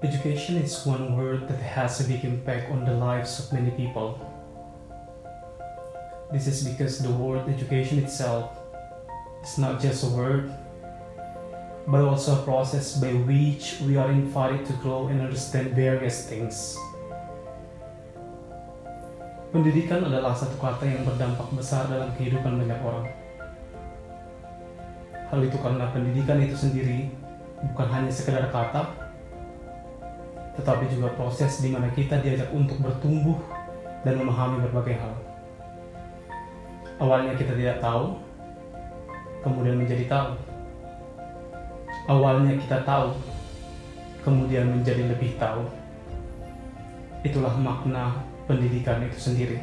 Education is one word that has a big impact on the lives of many people. This is because the word education itself is not just a word, but also a process by which we are invited to grow and understand various things. Pendidikan adalah satu kata yang berdampak besar dalam kehidupan banyak orang. Hal itu karena pendidikan itu sendiri bukan hanya sekedar kata, tetapi juga proses di mana kita diajak untuk bertumbuh dan memahami berbagai hal. Awalnya kita tidak tahu, kemudian menjadi tahu. Awalnya kita tahu, kemudian menjadi lebih tahu. Itulah makna pendidikan itu sendiri.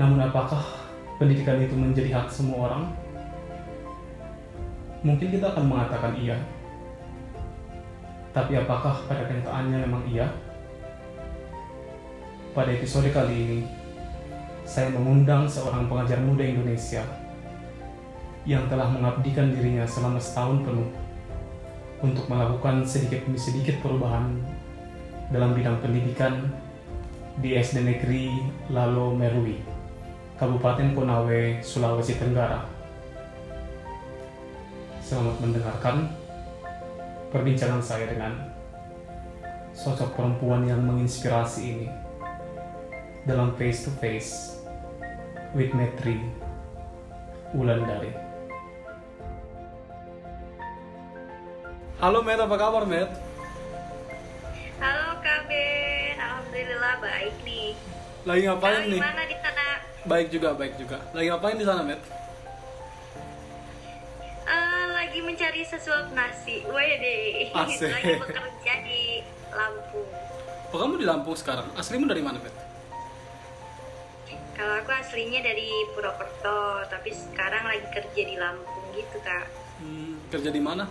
Namun apakah pendidikan itu menjadi hak semua orang? Mungkin kita akan mengatakan iya. Tapi apakah pada kenyataannya memang iya? Pada episode kali ini, saya mengundang seorang pengajar muda Indonesia yang telah mengabdikan dirinya selama setahun penuh untuk melakukan sedikit demi sedikit perubahan dalam bidang pendidikan di SD Negeri Lalo Merui, Kabupaten Konawe, Sulawesi Tenggara. Selamat mendengarkan perbincangan saya dengan sosok perempuan yang menginspirasi ini dalam face to face with Metri Wulandari. Halo Met, apa kabar Met? Halo Kak Ben, Alhamdulillah baik nih. Lagi ngapain nih? gimana di sana? Baik juga, baik juga. Lagi ngapain di sana Met? Lagi mencari sesuap nasi. Wede. Lagi bekerja di Lampung. Oh kamu di Lampung sekarang? Aslimu dari mana Met? Kalau aku aslinya dari Purwokerto, tapi sekarang lagi kerja di Lampung gitu kak. Hmm, kerja di mana?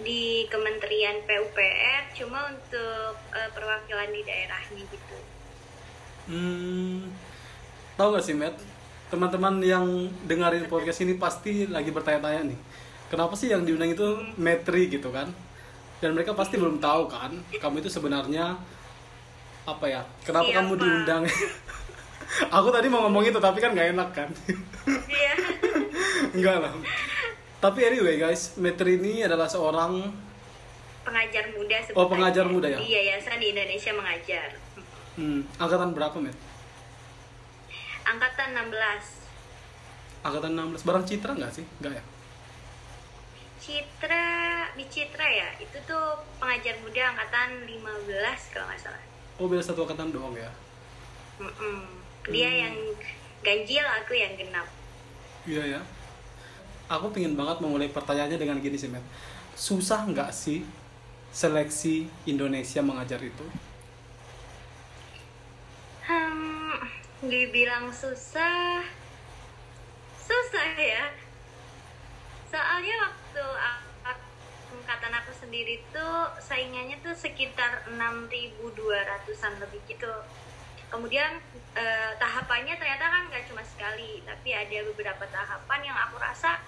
Di Kementerian PUPR, cuma untuk eh, perwakilan di daerahnya gitu. Hmm, tahu gak sih Met? Teman-teman yang dengerin podcast ini pasti lagi bertanya-tanya nih. Kenapa sih yang diundang itu Metri gitu kan? Dan mereka pasti belum tahu kan, kamu itu sebenarnya apa ya? Kenapa kamu Siapa? diundang? Aku tadi mau ngomong itu tapi kan nggak enak kan. Iya. Enggak lah. Tapi anyway guys, Metri ini adalah seorang pengajar muda Oh, pengajar muda ya? Di Yayasan di Indonesia Mengajar. hmm, angkatan berapa Met? Angkatan 16. Angkatan 16. Barang Citra nggak sih? Nggak ya? Citra, di Citra ya, itu tuh pengajar muda angkatan 15 kalau nggak salah. Oh beda satu angkatan doang ya? Mm-mm. Dia Hmm. yang ganjil, aku yang genap. Iya ya. Aku pengen banget memulai pertanyaannya dengan gini sih Met. Susah nggak sih seleksi Indonesia mengajar itu? Hmm, dibilang susah, susah ya. Soalnya waktu angkatan aku sendiri tuh saingannya tuh sekitar 6.200an lebih gitu. Kemudian eh, tahapannya ternyata kan nggak cuma sekali, tapi ada beberapa tahapan yang aku rasa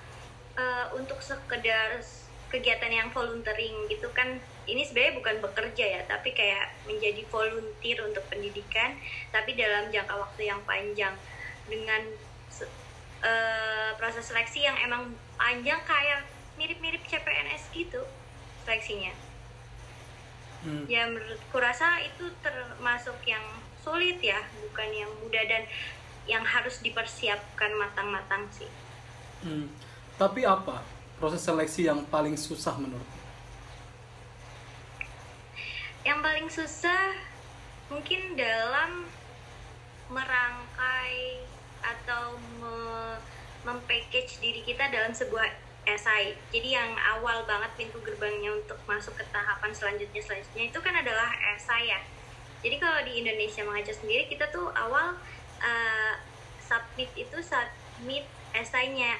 eh, untuk sekedar kegiatan yang volunteering gitu kan ini sebenarnya bukan bekerja ya tapi kayak menjadi volunteer untuk pendidikan tapi dalam jangka waktu yang panjang dengan eh, proses seleksi yang emang panjang kayak mirip-mirip CPNS gitu seleksinya Hmm. ya menurutku rasa itu termasuk yang sulit ya bukan yang mudah dan yang harus dipersiapkan matang-matang sih Hmm. Tapi apa proses seleksi yang paling susah menurut? Yang paling susah mungkin dalam merangkai atau me- mempackage diri kita dalam sebuah esai. Jadi yang awal banget pintu gerbangnya untuk masuk ke tahapan selanjutnya selanjutnya itu kan adalah esai ya. Jadi kalau di Indonesia mengajar sendiri kita tuh awal uh, submit itu submit esainya.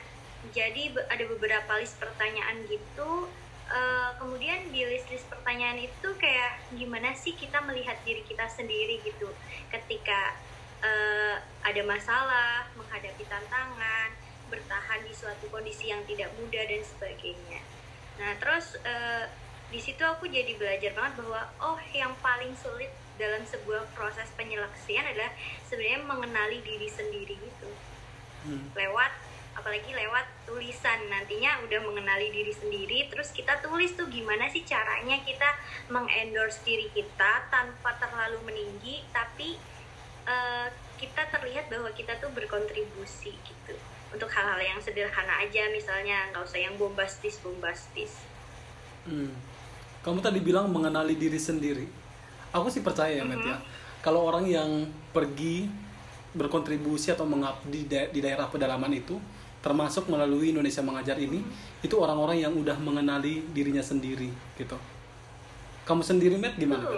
Jadi ada beberapa list pertanyaan gitu. Uh, kemudian di list-list pertanyaan itu kayak gimana sih kita melihat diri kita sendiri gitu ketika uh, ada masalah, menghadapi tantangan, bertahan di suatu kondisi yang tidak mudah dan sebagainya. nah terus eh, di situ aku jadi belajar banget bahwa oh yang paling sulit dalam sebuah proses penyeleksian adalah sebenarnya mengenali diri sendiri gitu Hmm. lewat apalagi lewat tulisan nantinya udah mengenali diri sendiri terus kita tulis tuh gimana sih caranya kita mengendorse diri kita tanpa terlalu meninggi tapi eh, kita terlihat bahwa kita tuh berkontribusi gitu untuk hal-hal yang sederhana aja misalnya nggak usah yang bombastis bombastis Hmm. Kamu tadi bilang mengenali diri sendiri. Aku sih percaya ya, Met ya. Kalau orang yang pergi berkontribusi atau mengabdi di daerah pedalaman itu, termasuk melalui Indonesia Mengajar ini, itu orang-orang yang udah mengenali dirinya sendiri, gitu. Kamu sendiri, Met, gimana?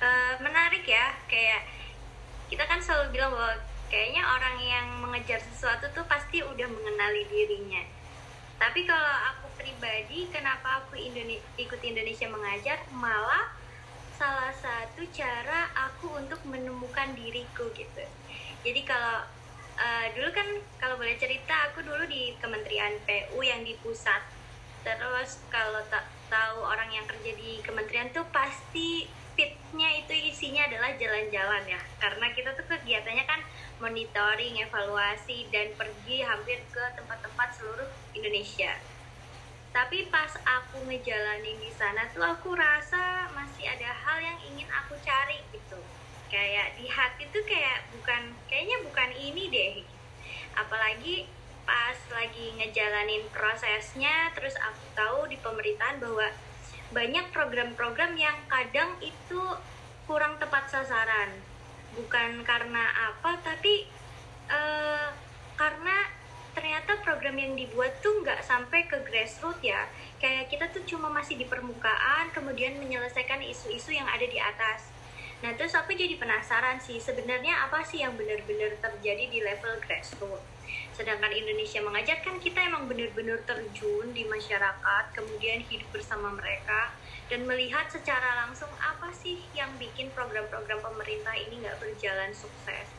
Eh, menarik ya kayak kita kan selalu bilang bahwa kayaknya orang yang mengejar sesuatu tuh pasti udah mengenali dirinya tapi kalau aku pribadi kenapa aku Indone- ikut Indonesia mengajar malah salah satu cara aku untuk menemukan diriku gitu jadi kalau eh, dulu kan kalau boleh cerita aku dulu di Kementerian PU yang di pusat. Terus kalau tak tahu orang yang kerja di kementerian tuh pasti fitnya itu isinya adalah jalan-jalan ya. Karena kita tuh kegiatannya kan monitoring evaluasi dan pergi hampir ke tempat-tempat seluruh Indonesia. Tapi pas aku ngejalanin di sana tuh aku rasa masih ada hal yang ingin aku cari gitu kayak di hati tuh kayak bukan kayaknya bukan ini deh. Apalagi pas lagi ngejalanin prosesnya terus aku tahu di pemerintahan bahwa banyak program-program yang kadang itu kurang tepat sasaran. Bukan karena apa tapi eh, karena ternyata program yang dibuat tuh nggak sampai ke grassroots ya. Kayak kita tuh cuma masih di permukaan kemudian menyelesaikan isu-isu yang ada di atas nah terus aku jadi penasaran sih sebenarnya apa sih yang benar-benar terjadi di level grassroots sedangkan Indonesia mengajar kan kita emang benar-benar terjun di masyarakat kemudian hidup bersama mereka dan melihat secara langsung apa sih yang bikin program-program pemerintah ini nggak berjalan sukses.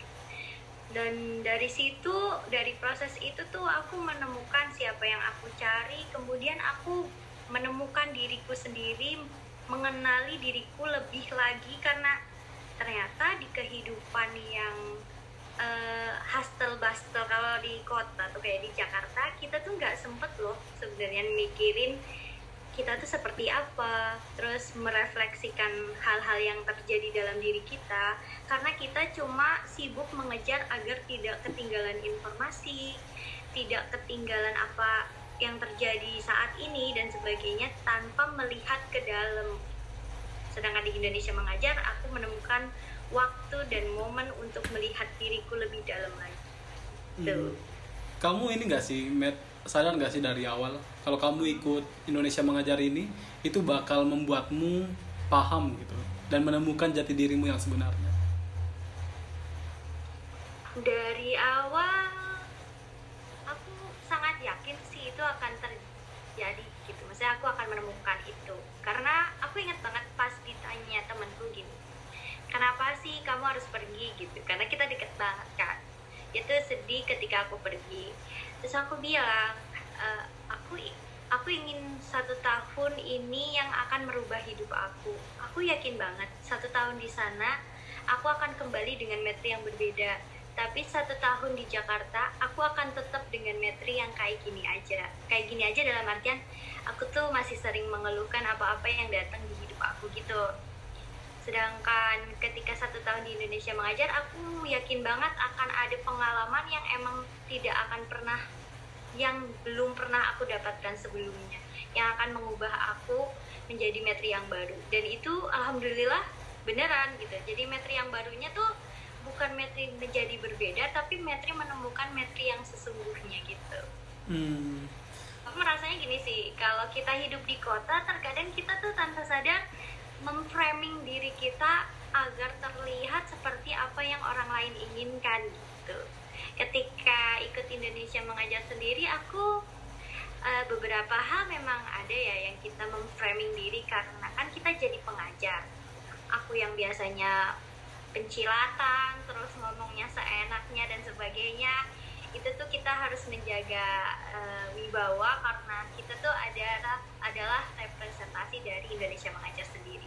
Dan dari situ dari proses itu tuh aku menemukan siapa yang aku cari kemudian aku menemukan diriku sendiri mengenali diriku lebih lagi karena ternyata di kehidupan yang eh, hustle bustle kalau di kota tuh kayak di Jakarta kita tuh nggak sempet loh sebenarnya mikirin kita tuh seperti apa. Terus merefleksikan hal-hal yang terjadi dalam diri kita karena kita cuma sibuk mengejar agar tidak ketinggalan informasi tidak ketinggalan apa yang terjadi saat ini dan sebagainya tanpa melihat ke dalam sedangkan di Indonesia mengajar aku menemukan waktu dan momen untuk melihat diriku lebih dalam lagi Tuh. Hmm. Kamu ini gak sih, Matt, sadar gak sih dari awal kalau kamu ikut Indonesia Mengajar ini itu bakal membuatmu paham gitu dan menemukan jati dirimu yang sebenarnya. dari awal aku sangat yakin sih itu akan terjadi gitu maksudnya aku akan menemukan itu karena aku ingat banget pas kenapa sih kamu harus pergi? Gitu. Karena kita deket banget kan itu sedih ketika aku pergi. Terus aku bilang "Eh, aku aku ingin satu tahun ini yang akan merubah hidup aku. Aku yakin banget satu tahun di sana aku akan kembali dengan metri yang berbeda. Tapi satu tahun di Jakarta aku akan tetap dengan metri yang kayak gini aja. Kayak gini aja dalam artian aku tuh masih sering mengeluhkan apa-apa yang datang di hidup aku gitu sedangkan ketika satu tahun di Indonesia mengajar aku yakin banget akan ada pengalaman yang emang tidak akan pernah yang belum pernah aku dapatkan sebelumnya yang akan mengubah aku menjadi metri yang baru. Dan itu alhamdulillah beneran gitu. Jadi metri yang barunya tuh bukan metri menjadi berbeda tapi metri menemukan metri yang sesungguhnya gitu. Hmm. aku merasanya gini sih kalau kita hidup di kota terkadang kita tuh tanpa sadar memframing diri kita agar terlihat seperti apa yang orang lain inginkan gitu. Ketika ikut Indonesia mengajar sendiri aku eh, beberapa hal memang ada ya yang kita memframing diri karena kan kita jadi pengajar. Aku yang biasanya pencilatan terus ngomongnya seenaknya dan sebagainya itu tuh kita harus menjaga eh, wibawa karena kita tuh adalah adalah representasi dari Indonesia mengajar sendiri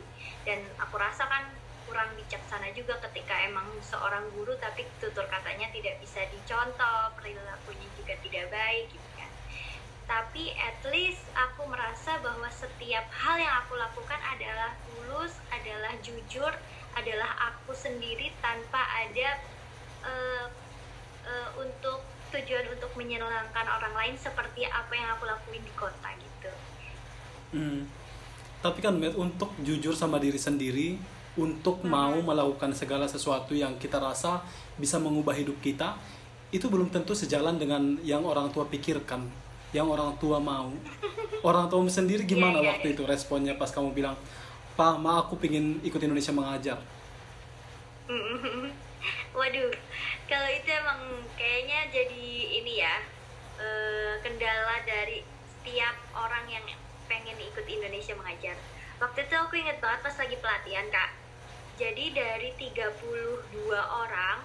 dan aku rasa kan kurang bijaksana juga ketika emang seorang guru tapi tutur katanya tidak bisa dicontoh perilakunya juga tidak baik gitu kan tapi at least aku merasa bahwa setiap hal yang aku lakukan adalah tulus adalah jujur adalah aku sendiri tanpa ada uh, uh, untuk tujuan untuk menyenangkan orang lain seperti apa yang aku lakuin di kota gitu. Hmm. Tapi kan Matt, untuk jujur sama diri sendiri, untuk hmm. mau melakukan segala sesuatu yang kita rasa bisa mengubah hidup kita, itu belum tentu sejalan dengan yang orang tua pikirkan, yang orang tua mau. Orang tua sendiri gimana yeah, yeah, waktu yeah. itu responnya pas kamu bilang, Pak, ma aku pingin ikut Indonesia mengajar. Waduh, kalau itu emang kayaknya jadi ini ya uh, kendala dari setiap orang yang pengen ikut Indonesia mengajar. Waktu itu aku inget banget pas lagi pelatihan kak. Jadi dari 32 orang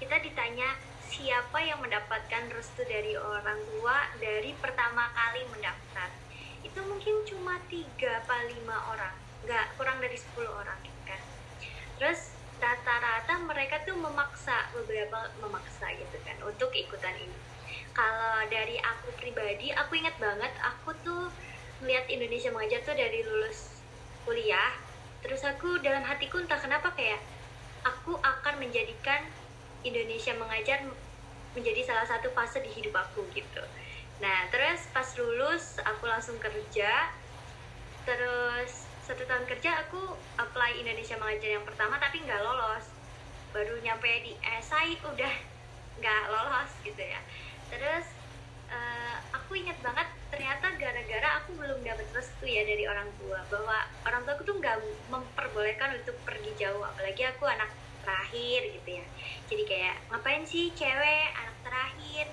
kita ditanya siapa yang mendapatkan restu dari orang tua dari pertama kali mendaftar. Itu mungkin cuma tiga apa lima orang, nggak kurang dari 10 orang kan. Terus rata-rata mereka tuh memaksa beberapa memaksa gitu kan untuk ikutan ini kalau dari aku pribadi aku inget banget aku tuh melihat Indonesia mengajar tuh dari lulus kuliah terus aku dalam hatiku entah kenapa kayak aku akan menjadikan Indonesia mengajar menjadi salah satu fase di hidup aku gitu. Nah terus pas lulus aku langsung kerja terus satu tahun kerja aku apply Indonesia Mengajar yang pertama tapi nggak lolos. Baru nyampe di SI udah nggak lolos gitu ya. Terus uh, aku ingat banget ternyata gara-gara aku belum dapat restu ya dari orang tua bahwa orang tua aku tuh nggak memperbolehkan untuk pergi jauh apalagi aku anak terakhir gitu ya. Jadi kayak ngapain sih cewek anak terakhir?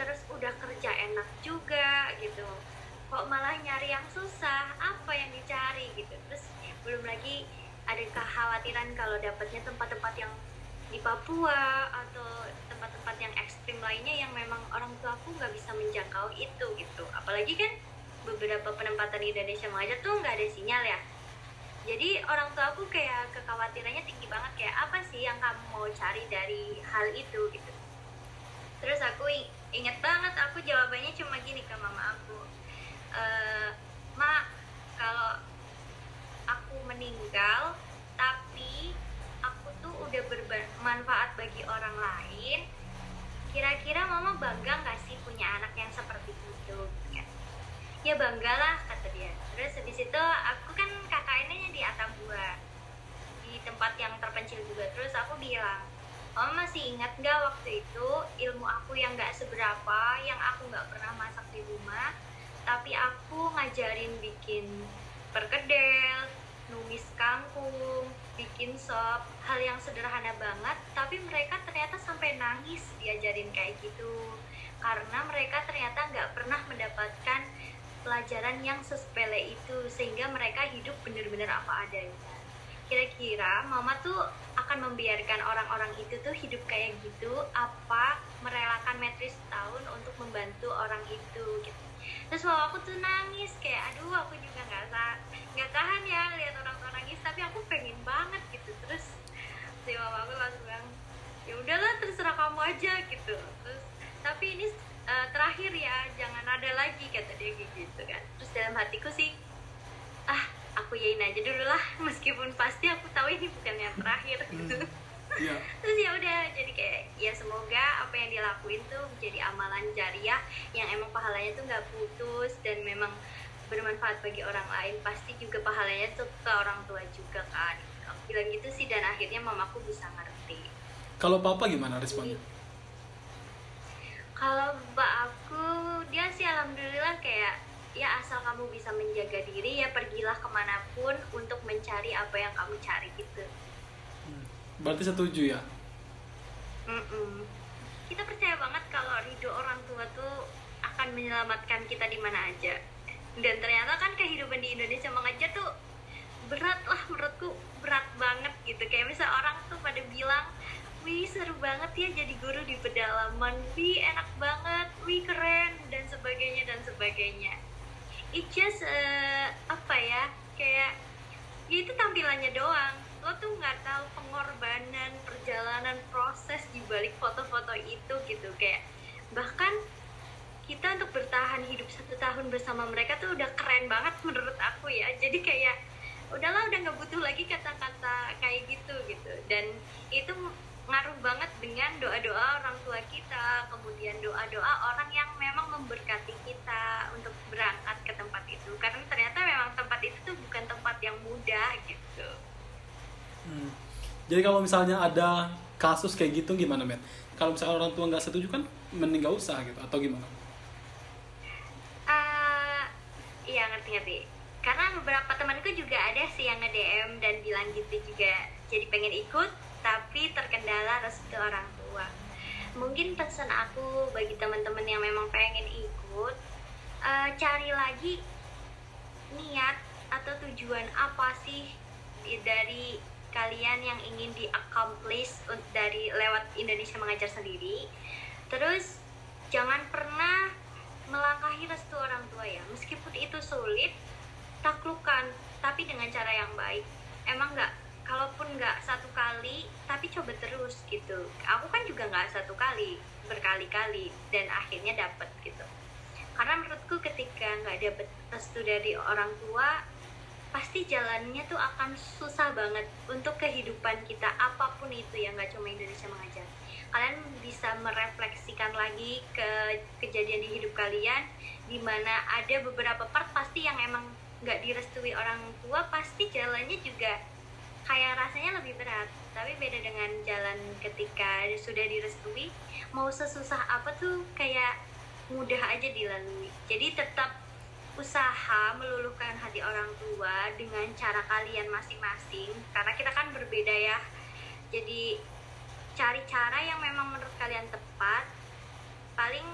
Terus udah kerja enak juga gitu. Kok malah nyari yang susah? Apa yang dicari gitu? Terus belum lagi ada kekhawatiran kalau dapatnya tempat-tempat yang di Papua atau tempat-tempat yang ekstrim lainnya yang memang orang tua aku nggak bisa menjangkau itu gitu. Apalagi kan beberapa penempatan di Indonesia mengajar tuh nggak ada sinyal ya. Jadi orang tua aku kayak kekhawatirannya tinggi banget kayak apa sih yang kamu mau cari dari hal itu? Gitu. Terus aku inget banget aku jawabannya cuma gini ke mama aku uh, mak kalau aku meninggal tapi udah bermanfaat bagi orang lain kira-kira mama bangga nggak sih punya anak yang seperti itu? Ya bangga lah kata dia. Terus habis itu aku kan kakaknya di Atambua di tempat yang terpencil juga. Terus aku bilang Mama masih ingat nggak waktu itu ilmu aku yang nggak seberapa, yang aku nggak pernah masak di rumah, tapi aku ngajarin bikin perkedel numis kangkung bikin sop hal yang sederhana banget tapi mereka ternyata sampai nangis diajarin kayak gitu. Karena mereka ternyata nggak pernah mendapatkan pelajaran yang sesepele itu sehingga mereka hidup bener-bener apa adanya. Kira-kira mama tuh akan membiarkan orang-orang itu tuh hidup kayak gitu apa merelakan metris tahun untuk membantu orang itu gitu terus mama aku tuh nangis kayak aduh aku juga nggak nggak tahan ya lihat orang tua nangis tapi aku pengen banget gitu. Terus si mama aku langsung bilang ya udahlah terserah kamu aja gitu. Terus tapi ini uh, terakhir ya jangan ada lagi kata dia gitu kan. Terus dalam hatiku sih ah aku yain aja dulu lah meskipun pasti aku tahu ini bukan yang terakhir gitu. Hmm yeah. terus ya udah jadi kayak ya semoga apa yang dilakuin tuh menjadi amalan jariah yang emang pahalanya tuh nggak putus dan memang bermanfaat bagi orang lain. Pasti juga pahalanya tuh ke orang tua juga kan. Aku bilang gitu sih dan akhirnya mamaku bisa ngerti. Kalau papa gimana responnya? Kalau mbak aku dia sih alhamdulillah kayak ya asal kamu bisa menjaga diri ya pergilah ke mana pun untuk mencari apa yang kamu cari gitu Berarti setuju ya? Mm-mm. Kita percaya banget kalau ridho orang tua tuh akan menyelamatkan kita di mana aja. Dan ternyata kan kehidupan di Indonesia mengajar tuh berat lah menurutku berat banget gitu. Kayak misal orang tuh pada bilang, wih seru banget ya jadi guru di pedalaman, wih enak banget, wih keren dan sebagainya dan sebagainya. it just uh, apa ya kayak ya itu tampilannya doang lo tuh nggak tahu pengorbanan perjalanan proses di balik foto-foto itu gitu. Kayak bahkan kita untuk bertahan hidup satu tahun bersama mereka tuh udah keren banget menurut aku ya. Jadi kayak udahlah udah nggak butuh lagi kata-kata kayak gitu gitu. Dan itu ngaruh banget dengan doa-doa orang tua kita kemudian doa-doa orang yang memang memberkati kita untuk berangkat ke tempat itu. Karena ternyata memang tempat itu tuh bukan tempat yang mudah gitu Hmm. Jadi kalau misalnya ada kasus kayak gitu gimana, Met? Kalau misalnya orang tua nggak setuju kan mending nggak usah gitu atau gimana? Eh, iya ngerti-ngerti karena beberapa temanku juga ada sih yang nge-DM dan bilang gitu juga jadi pengen ikut tapi terkendala restu orang tua mungkin pesan aku bagi teman-teman yang memang pengen ikut eh, cari lagi niat atau tujuan apa sih dari kalian yang ingin di accomplish un- dari lewat Indonesia mengajar sendiri. Terus jangan pernah melangkahi restu orang tua ya. Meskipun itu sulit taklukkan tapi dengan cara yang baik. Emang nggak kalaupun nggak satu kali tapi coba terus gitu. Aku kan juga nggak satu kali berkali-kali dan akhirnya dapet gitu. Karena menurutku ketika nggak dapet restu dari orang tua pasti jalannya tuh akan susah banget untuk kehidupan kita apa pun itu ya nggak cuma Indonesia mengajar. Kalian bisa merefleksikan lagi ke kejadian di hidup kalian di mana ada beberapa part pasti yang emang nggak direstui orang tua pasti jalannya juga kayak rasanya lebih berat. Tapi beda dengan jalan ketika sudah direstui mau sesusah apa tuh kayak mudah aja dilalui. Jadi tetap usaha meluluhkan hati orang tua dengan cara kalian masing-masing karena kita kan berbeda ya jadi cari cara yang memang menurut kalian tepat paling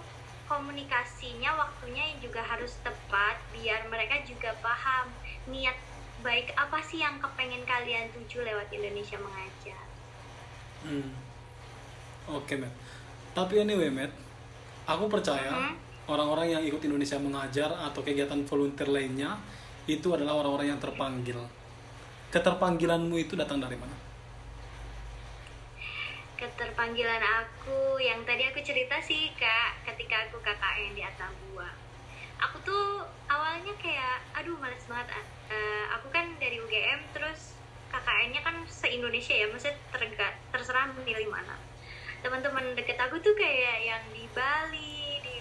komunikasinya waktunya juga harus tepat biar mereka juga paham niat baik apa sih yang kepengen kalian tuju lewat Indonesia mengajar Hmm. Oke, Met. Tapi anyway, Met, aku percaya Mhm. Orang-orang yang ikut Indonesia mengajar atau kegiatan volunteer lainnya itu adalah orang-orang yang terpanggil. Keterpanggilanmu itu datang dari mana? keterpanggilan aku yang tadi aku cerita sih kak ketika aku KKN di Atambua aku tuh awalnya kayak aduh males banget. Eh, aku kan dari UGM terus KKN-nya kan se Indonesia ya maksudnya terserah milih mana teman-teman deket aku tuh kayak yang di Bali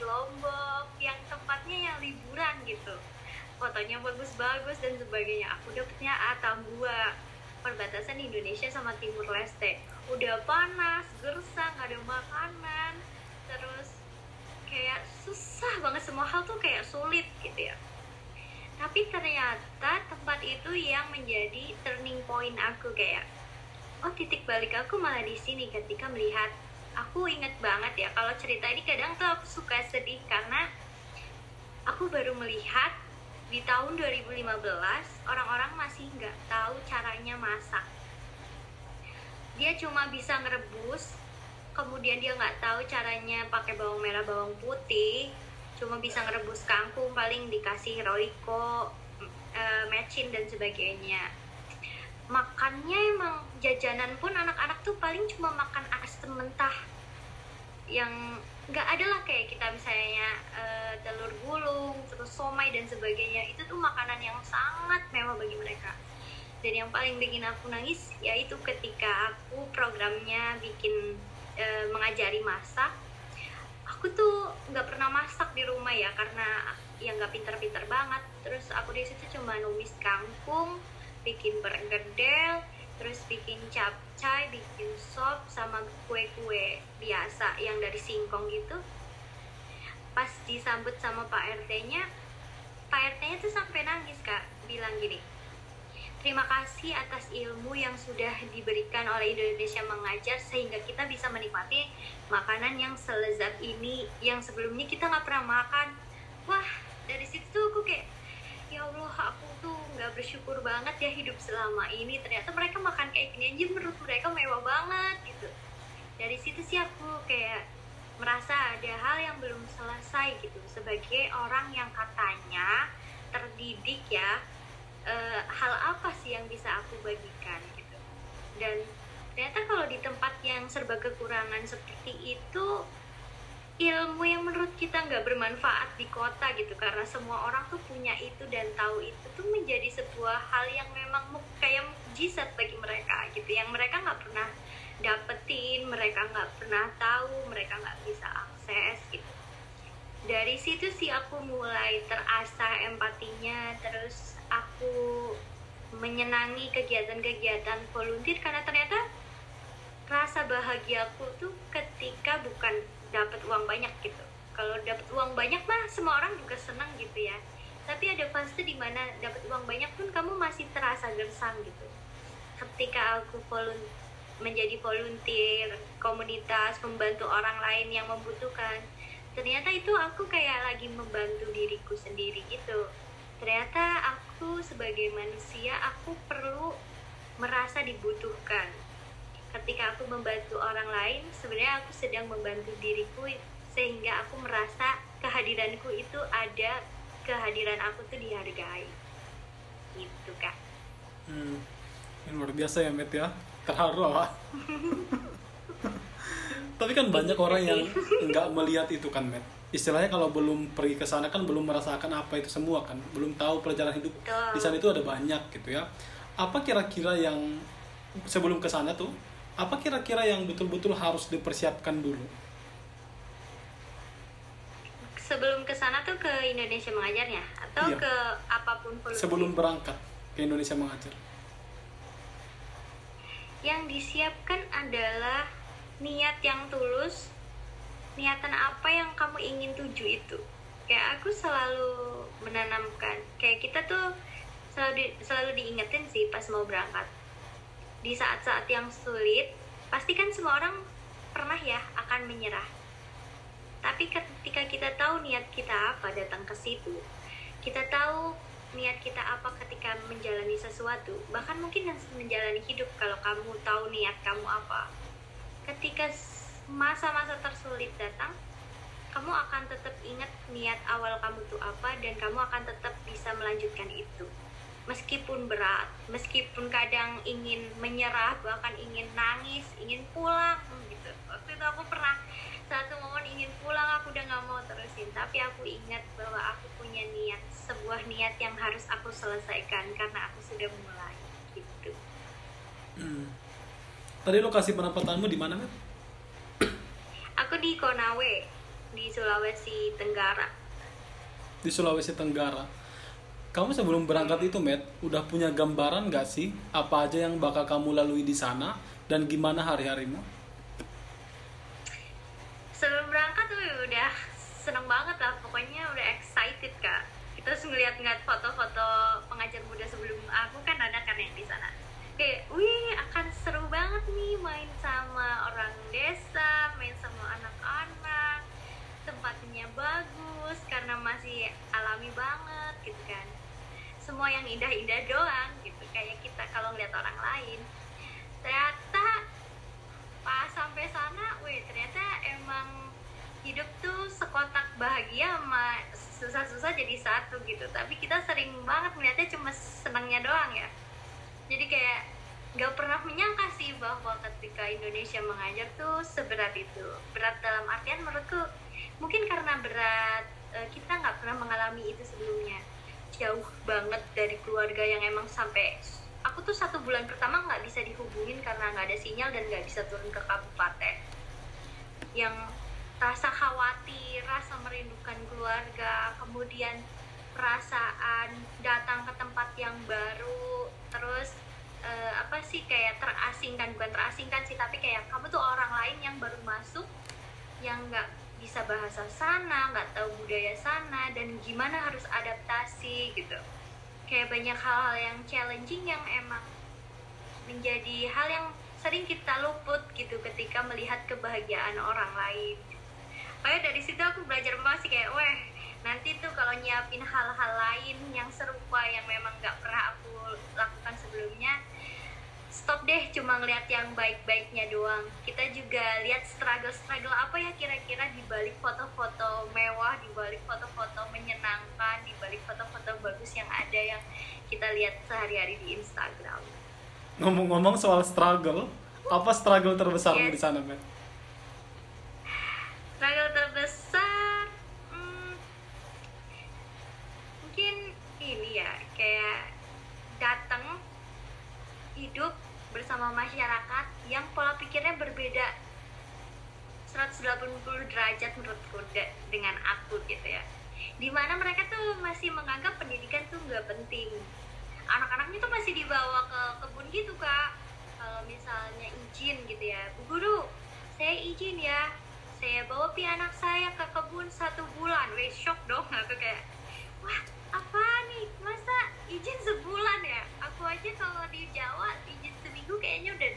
Lombok yang tempatnya yang liburan gitu. Fotonya bagus-bagus dan sebagainya. Aku dapetnya Atambua perbatasan Indonesia sama Timur Leste. Udah panas, gersang, ada makanan. Terus kayak susah banget. Semua hal tuh kayak sulit gitu ya. Tapi ternyata tempat itu yang menjadi turning point aku kayak oh titik balik aku malah di sini ketika melihat aku inget banget ya kalau cerita ini kadang tuh aku suka sedih karena aku baru melihat di tahun 2015 orang-orang masih nggak tahu caranya masak. Dia cuma bisa ngerebus kemudian dia nggak tahu caranya pakai bawang merah bawang putih cuma bisa ngerebus kangkung paling dikasih roiko eh, mecin dan sebagainya makannya emang jajanan pun anak-anak tuh paling cuma makan asam mentah. Yang nggak ada lah kayak kita misalnya eh, telur gulung terus somai dan sebagainya. Itu tuh makanan yang sangat mewah bagi mereka. Dan yang paling bikin aku nangis yaitu ketika aku programnya bikin eh, mengajari masak. Aku tuh nggak pernah masak di rumah ya karena ya nggak pinter-pinter banget. Terus aku di situ cuma numis kangkung bikin bergedel terus bikin capcay bikin sop sama kue-kue biasa yang dari singkong gitu pas disambut sama Pak RT-nya Pak RT-nya tuh sampai nangis kak bilang gini Terima kasih atas ilmu yang sudah diberikan oleh Indonesia Mengajar sehingga kita bisa menikmati makanan yang selezat ini yang sebelumnya kita nggak pernah makan. Wah, dari situ aku kayak ya Allah aku tuh nggak bersyukur banget ya hidup selama ini. Ternyata mereka makan kayak gini aja menurut mereka mewah banget gitu. Dari situ sih aku kayak merasa ada hal yang belum selesai gitu. Sebagai orang yang katanya mendidik ya eh, hal apa sih yang bisa aku bagikan gitu. Dan ternyata kalau di tempat yang serba kekurangan seperti itu ilmu yang menurut kita nggak bermanfaat di kota gitu karena semua orang tuh punya itu dan tahu itu tuh menjadi sebuah hal yang memang kayak mukjizat bagi mereka gitu yang mereka nggak pernah dapetin mereka nggak pernah tahu mereka nggak bisa akses gitu. Dari situ sih aku mulai terasa empatinya terus aku menyenangi kegiatan-kegiatan volunteer karena ternyata rasa bahagiaku tuh ketika bukan dapat uang banyak gitu. Kalau dapat uang banyak mah semua orang juga senang gitu ya. Tapi ada fase di mana dapat uang banyak pun kamu masih terasa gersang gitu. Ketika aku volun menjadi volunteer komunitas membantu orang lain yang membutuhkan ternyata itu aku kayak lagi membantu diriku sendiri gitu. Ternyata aku sebagai manusia aku perlu merasa dibutuhkan ketika aku membantu orang lain sebenarnya aku sedang membantu diriku sehingga aku merasa kehadiranku itu ada kehadiran aku tuh dihargai gitu kak Hmm. Ini luar biasa ya Met ya. Terharu ah. Tapi kan banyak orang yang nggak melihat itu kan Met. Istilahnya kalau belum pergi ke sana kan belum merasakan apa itu semua kan, belum tahu perjalanan hidup Betul. di sana itu ada banyak gitu ya. Apa kira-kira yang sebelum ke sana tuh, apa kira-kira yang betul-betul harus dipersiapkan dulu? sebelum ke sana tuh ke Indonesia mengajarnya atau Iya. ke apa pun volunteer? Sebelum berangkat ke Indonesia mengajar. yang disiapkan adalah niat yang tulus niatan apa yang kamu ingin tuju itu kayak aku selalu menanamkan kayak kita tuh selalu di- selalu diingetin sih pas mau berangkat di saat-saat yang sulit pasti kan semua orang pernah ya akan menyerah. Tapi ketika kita tahu niat kita apa datang ke situ kita tahu niat kita apa ketika menjalani sesuatu bahkan mungkin yang menjalani hidup kalau kamu tahu niat kamu apa. Ketika masa-masa tersulit datang kamu akan tetap ingat niat awal kamu tuh apa dan kamu akan tetap bisa melanjutkan itu meskipun berat meskipun kadang ingin menyerah bahkan ingin nangis ingin pulang gitu. Waktu itu aku pernah satu momen ingin pulang aku udah nggak mau terusin. Tapi aku ingat bahwa aku punya niat sebuah niat yang harus aku selesaikan karena aku sudah mulai gitu. Hmm. Tadi lokasi penempatanmu di mana aku di Konawe di Sulawesi Tenggara. Di Sulawesi Tenggara. Kamu sebelum berangkat itu, Matt, udah punya gambaran nggak sih apa aja yang bakal kamu lalui di sana dan gimana hari-harimu? sebelum berangkat tuh udah seneng banget lah pokoknya udah excited kak. Kita terus ngeliat-ngeliat foto-foto pengajar muda sebelum aku kan ada kan yang di sana. Kayak wih akan seru banget nih main sama orang desa main sama anak-anak. Tempatnya bagus karena masih alami banget semua yang indah-indah doang gitu kayak kita kalau ngeliat orang lain ternyata pas sampai sana, wih ternyata emang hidup tuh sekotak bahagia sama susah-susah jadi satu gitu. Tapi kita sering banget melihatnya cuma senangnya doang ya. Jadi kayak nggak pernah menyangka sih bahwa ketika Indonesia mengajar tuh seberat itu. Berat dalam artian menurutku mungkin karena berat eh, kita nggak pernah mengalami itu sebelumnya. Jauh banget dari keluarga yang emang sampai aku tuh satu bulan pertama nggak bisa dihubungin karena nggak ada sinyal dan nggak bisa turun ke kabupaten. Yang rasa khawatir rasa merindukan keluarga kemudian perasaan datang ke tempat yang baru terus eh, apa sih kayak terasingkan bukan terasingkan sih tapi kayak kamu tuh orang lain yang baru masuk yang nggak bisa bahasa sana nggak tahu budaya sana dan gimana harus adaptasi gitu kayak banyak hal-hal yang challenging yang emang menjadi hal yang sering kita luput gitu ketika melihat kebahagiaan orang lain. Makanya dari situ aku belajar masih kayak, weh nanti tuh kalau nyiapin hal-hal lain yang serupa yang memang nggak pernah aku lakukan sebelumnya, stop deh cuma ngeliat yang baik-baiknya doang. Kita juga lihat struggle-struggle apa ya kira-kira di balik foto-foto mewah, di balik foto-foto menyenangkan, di balik foto-foto bagus yang ada yang kita lihat sehari-hari di Instagram. Ngomong-ngomong soal struggle, apa struggle terbesarmu Yes. di sana, Matt? Struggle terbesar, hmm, mungkin ini ya kayak datang hidup bersama masyarakat yang pola pikirnya berbeda. 180 derajat menurutku de- dengan aku gitu ya. Di mana mereka tuh masih menganggap pendidikan tuh nggak penting. Anak-anaknya tuh masih dibawa ke kebun gitu kak. Kalau misalnya izin gitu ya. Bu guru saya izin ya. Saya bawa pi anak saya ke kebun satu bulan. Weh shock dong aku kayak wah apa nih? Masa izin sebulan ya? Aku aja kalau di Jawa izin seminggu kayaknya udah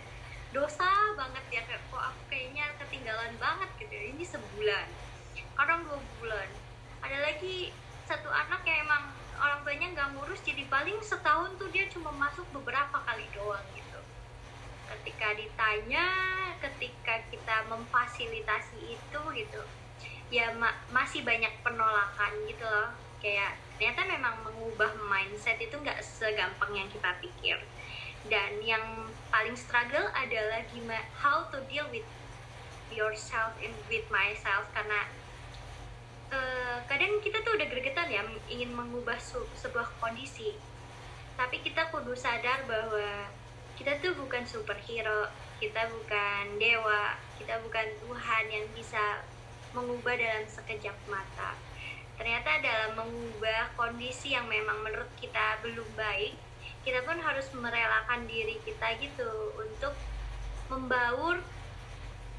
dosa banget ya kayak kok aku kayaknya ketinggalan banget gitu ya. Ini sebulan. Kadang dua bulan. Ada lagi satu anak yang emang orang tuanya nggak ngurus jadi paling setahun tuh dia cuma masuk beberapa kali doang gitu. Ketika ditanya ketika kita memfasilitasi itu gitu ya ma- masih banyak penolakan gitu loh. Kayak ternyata memang mengubah mindset itu nggak segampang yang kita pikir dan yang paling struggle adalah gimana how to deal with yourself and with myself. Karena eh, kadang kita tuh udah gregetan ya ingin mengubah sebuah kondisi. Tapi kita kudu sadar bahwa kita tuh bukan superhero kita bukan dewa kita bukan Tuhan yang bisa mengubah dalam sekejap mata. Ternyata dalam mengubah kondisi yang memang menurut kita belum baik kita pun harus merelakan diri kita gitu untuk membaur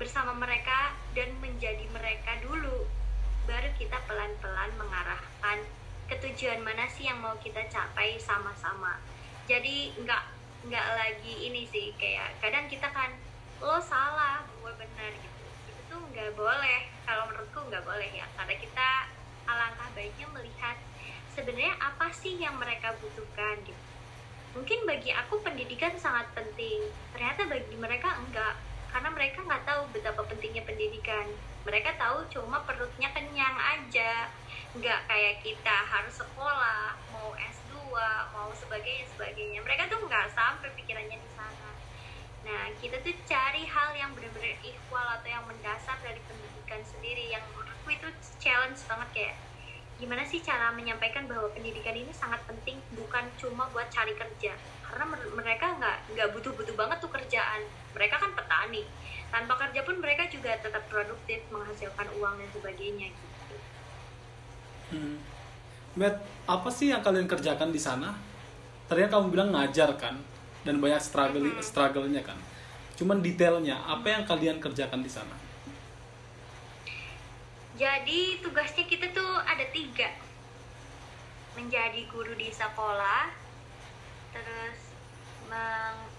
bersama mereka dan menjadi mereka dulu. Baru kita pelan-pelan mengarahkan ke tujuan mana sih yang mau kita capai sama-sama. Jadi nggak nggak lagi ini sih kayak kadang kita kan lo salah gue benar gitu. Itu tuh nggak boleh. Kalau menurutku nggak boleh ya karena kita alangkah baiknya melihat sebenarnya apa sih yang mereka butuhkan gitu mungkin bagi aku pendidikan sangat penting. Ternyata bagi mereka enggak. Karena mereka nggak tahu betapa pentingnya pendidikan. Mereka tahu cuma perutnya kenyang aja. Nggak kayak kita harus sekolah mau S2 mau sebagainya sebagainya. Mereka tuh nggak sampai pikirannya di sana. Nah kita tuh cari hal yang benar-benar ikhwal atau yang mendasar dari pendidikan sendiri. Yang menurutku itu challenge banget kayak gimana sih cara menyampaikan bahwa pendidikan ini sangat penting bukan cuma buat cari kerja karena mer- mereka nggak nggak butuh-butuh banget tuh kerjaan mereka kan petani tanpa kerja pun mereka juga tetap produktif menghasilkan uang dan sebagainya gitu Hmm. Matt, apa sih yang kalian kerjakan di sana? Ternyata kamu bilang ngajar kan, dan banyak struggle Mhm. struggle-nya kan. Cuman detailnya, apa yang kalian kerjakan di sana? Jadi tugasnya kita tuh ada tiga. Menjadi guru di sekolah terus meng-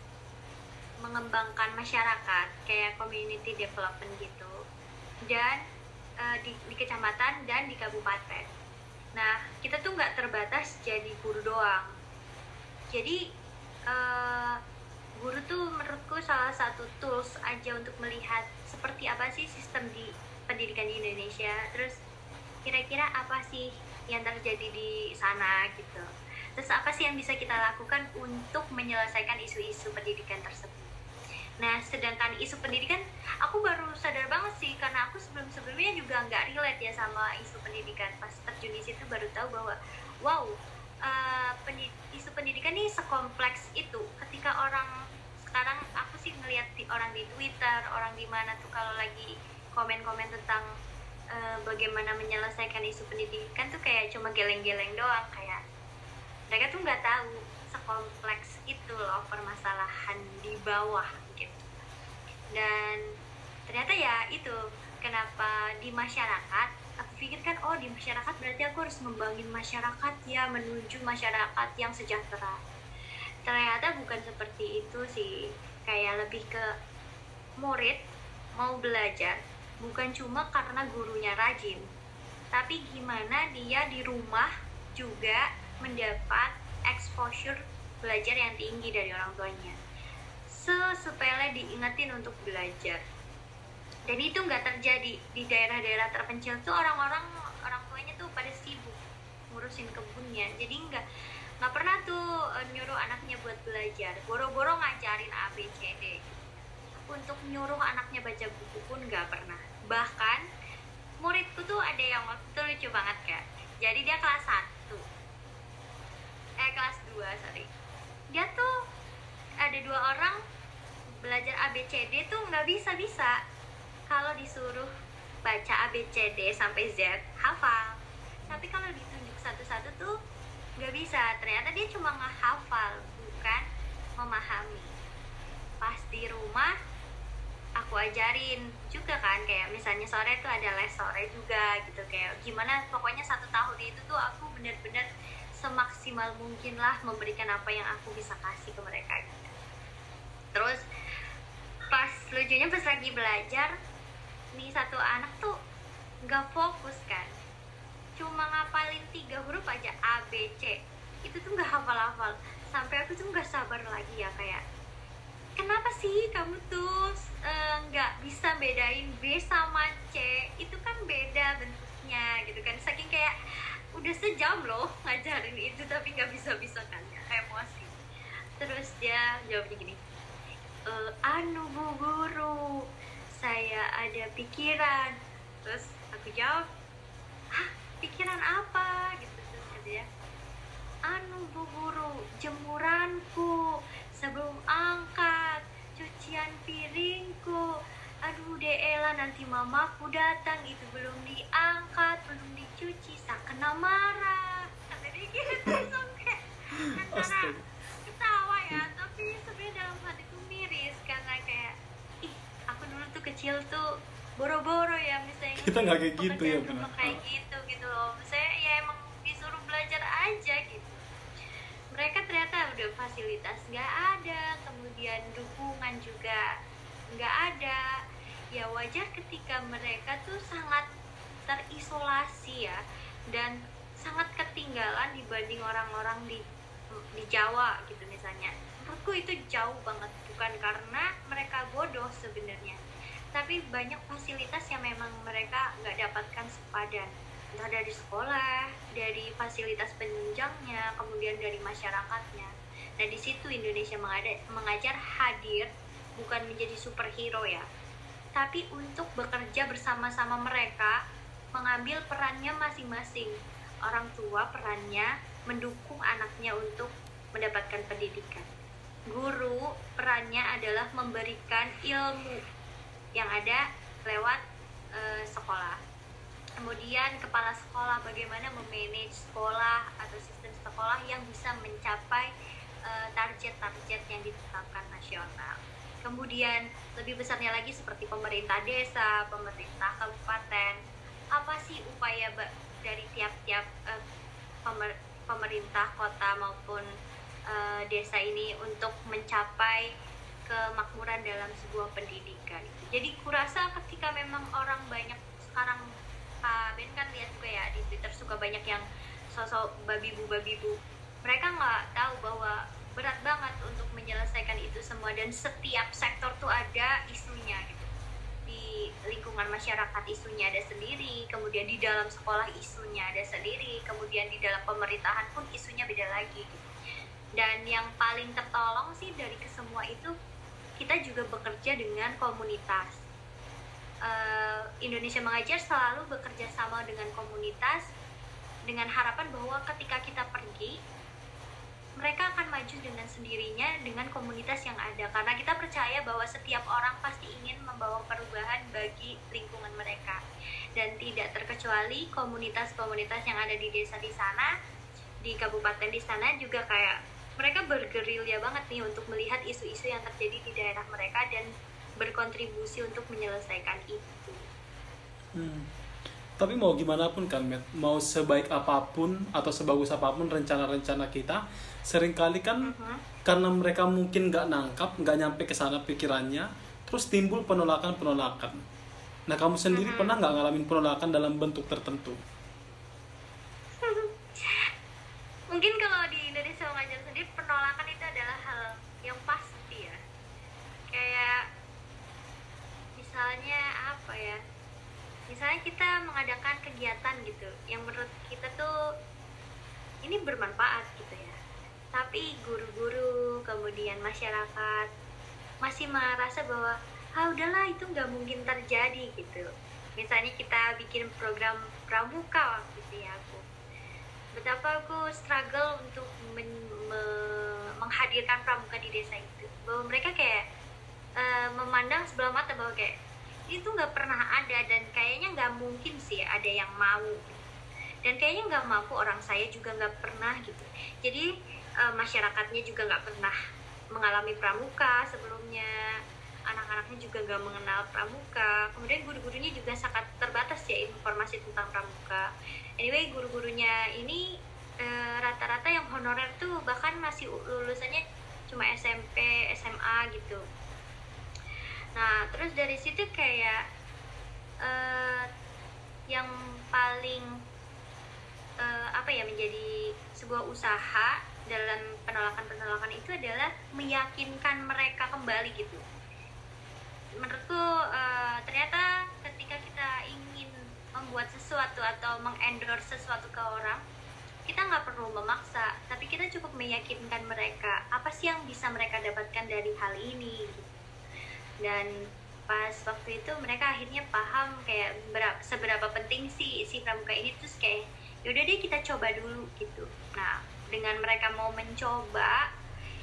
mengembangkan masyarakat kayak community development gitu dan eh, di, di kecamatan dan di kabupaten. Nah kita tuh nggak terbatas jadi guru doang. Jadi eh, guru tuh menurutku salah satu tools aja untuk melihat seperti apa sih sistem di pendidikan di Indonesia. Terus kira-kira apa sih yang terjadi di sana gitu? Terus apa sih yang bisa kita lakukan untuk menyelesaikan isu-isu pendidikan tersebut? Nah sedangkan isu pendidikan aku baru sadar banget sih karena aku sebelum-sebelumnya juga nggak relate ya sama isu pendidikan. Pas terjun di situ baru tahu bahwa wow eh, pendi- isu pendidikan ini sekompleks itu. Ketika orang sekarang aku sih ngelihat di orang di Twitter orang di mana tuh kalau lagi komen-komen tentang eh, bagaimana menyelesaikan isu pendidikan tuh kayak cuma geleng-geleng doang kayak mereka tuh nggak tahu sekompleks itu loh permasalahan di bawah gitu dan ternyata ya itu kenapa di masyarakat aku pikirkan oh di masyarakat berarti aku harus membangun masyarakat ya menuju masyarakat yang sejahtera. Ternyata bukan seperti itu sih kayak lebih ke murid mau belajar bukan cuma karena gurunya rajin tapi gimana dia di rumah juga mendapat exposure belajar yang tinggi dari orang tuanya. Sesepele diingetin untuk belajar. Dan itu nggak terjadi. Di daerah-daerah terpencil tuh orang-orang orang tuanya tuh pada sibuk ngurusin kebunnya. Jadi nggak nggak pernah tuh eh, nyuruh anaknya buat belajar. Boro-boro ngajarin A B C D. Untuk nyuruh anaknya baca buku pun nggak pernah bahkan muridku tuh ada yang waktu itu lucu banget kak. Jadi dia kelas 1 eh kelas 2 sorry. Dia tuh ada dua orang belajar ABCD tuh nggak bisa bisa kalau disuruh baca ABCD sampai Z hafal. Tapi kalau ditunjuk satu-satu tuh nggak bisa. Ternyata dia cuma ngehafal bukan memahami. Pas di rumah aku ajarin juga kan kayak misalnya sore tuh ada les sore juga gitu kayak gimana pokoknya satu tahun itu tuh aku bener-bener semaksimal mungkin lah memberikan apa yang aku bisa kasih ke mereka gitu. terus pas lucunya pas lagi belajar nih satu anak tuh nggak fokus kan. Cuma ngapalin tiga huruf aja A B C. Itu tuh nggak hafal-hafal. Sampai aku tuh nggak sabar lagi ya kayak kenapa sih kamu tuh eh, nggak bisa bedain B sama C? Itu kan beda bentuknya gitu kan. Saking kayak udah sejam loh ngajarin itu tapi nggak bisa bisa kan emosi. Terus dia jawabnya gini "E, anu bu guru saya ada pikiran. Terus aku jawab hah pikiran apa? Gitu terus dia anu bu guru jemuranku sebelum angkat. Cucian piringku. Aduh Deela nanti mamaku datang. Itu belum diangkat belum dicuci. Tak kena marah. Kata dia gitu sampai antara ketawa ya. Tapi sebenarnya dalam hatiku miris karena kayak ih aku dulu tuh kecil tuh boro-boro ya misalnya Kita nggak kayak gitu ya, benar. rumah kayak gitu gitu loh saya ya emang disuruh belajar aja gitu mereka ternyata udah fasilitas nggak ada kemudian dukungan juga nggak ada. Ya wajar ketika mereka tuh sangat terisolasi ya dan sangat ketinggalan dibanding orang-orang di di Jawa gitu misalnya. Menurutku itu jauh banget bukan karena mereka bodoh sebenarnya tapi banyak fasilitas yang memang mereka nggak dapatkan sepadan. Entah dari sekolah dari fasilitas penunjangnya kemudian dari masyarakatnya. Nah di situ Indonesia mengajar hadir bukan menjadi superhero ya. Tapi untuk bekerja bersama-sama mereka mengambil perannya masing-masing. Orang tua perannya mendukung anaknya untuk mendapatkan pendidikan. Guru perannya adalah memberikan ilmu yang ada lewat eh, sekolah. Kemudian kepala sekolah bagaimana memanage sekolah atau sistem sekolah yang bisa mencapai eh, target-target yang ditetapkan nasional kemudian lebih besarnya lagi seperti pemerintah desa pemerintah kabupaten apa sih upaya dari tiap-tiap eh, pemer- pemerintah kota maupun eh, desa ini untuk mencapai kemakmuran dalam sebuah pendidikan. Jadi kurasa ketika memang orang banyak sekarang Pak Ben kan lihat juga ya di Twitter suka banyak yang sosok babi bu babi bu. Mereka nggak tahu bahwa berat banget untuk menyelesaikan itu semua dan setiap sektor tuh ada isunya gitu di lingkungan masyarakat isunya ada sendiri, kemudian di dalam sekolah isunya ada sendiri, kemudian di dalam pemerintahan pun isunya beda lagi. gitu. Dan yang paling tertolong sih dari kesemua itu kita juga bekerja dengan komunitas. Eh, Indonesia Mengajar selalu bekerja sama dengan komunitas dengan harapan bahwa ketika kita pergi mereka akan maju dengan sendirinya dengan komunitas yang ada karena kita percaya bahwa setiap orang pasti ingin membawa perubahan bagi lingkungan mereka dan tidak terkecuali komunitas-komunitas yang ada di desa di sana di kabupaten di sana juga kayak mereka bergerilya banget nih untuk melihat isu-isu yang terjadi di daerah mereka dan berkontribusi untuk menyelesaikan itu. Hmm. Tapi mau gimana pun kan, mau sebaik apa pun atau sebagus apa pun rencana-rencana kita, sering kali kan Mhm. karena mereka mungkin nggak nangkap, nggak nyampe ke sana pikirannya, terus timbul penolakan-penolakan. Nah, kamu sendiri Mhm. pernah nggak ngalamin penolakan dalam bentuk tertentu? Mungkin kalau di Indonesia mengajar sendiri penolakan itu adalah hal yang pasti ya. Kayak misalnya apa ya? Misalnya kita mengadakan kegiatan gitu yang menurut kita tuh ini bermanfaat gitu ya tapi guru-guru kemudian masyarakat masih merasa bahwa ah udahlah itu nggak mungkin terjadi gitu. Misalnya kita bikin program pramuka waktu itu ya aku betapa aku struggle untuk men- me- menghadirkan pramuka di desa itu. Bahwa mereka kayak eh, memandang sebelah mata bahwa kayak itu nggak pernah ada dan kayaknya nggak mungkin sih ada yang mau. Dan kayaknya nggak mampu orang saya juga nggak pernah gitu. Jadi eh, masyarakatnya juga nggak pernah mengalami pramuka sebelumnya. Anak-anaknya juga nggak mengenal pramuka. Kemudian guru-gurunya juga sangat terbatas ya informasi tentang pramuka. Anyway guru-gurunya ini eh, rata-rata yang honorer tuh bahkan masih lulusannya cuma SMP SMA gitu. Nah terus dari situ kayak eh, yang paling eh, apa ya menjadi sebuah usaha dalam penolakan-penolakan itu adalah meyakinkan mereka kembali gitu. Menurutku eh, ternyata ketika kita ingin membuat sesuatu atau mengendorse sesuatu ke orang kita nggak perlu memaksa tapi kita cukup meyakinkan mereka apa sih yang bisa mereka dapatkan dari hal ini? Dan pas waktu itu mereka akhirnya paham kayak berapa, seberapa penting sih si pramuka ini terus kayak yaudah deh kita coba dulu gitu. Nah dengan mereka mau mencoba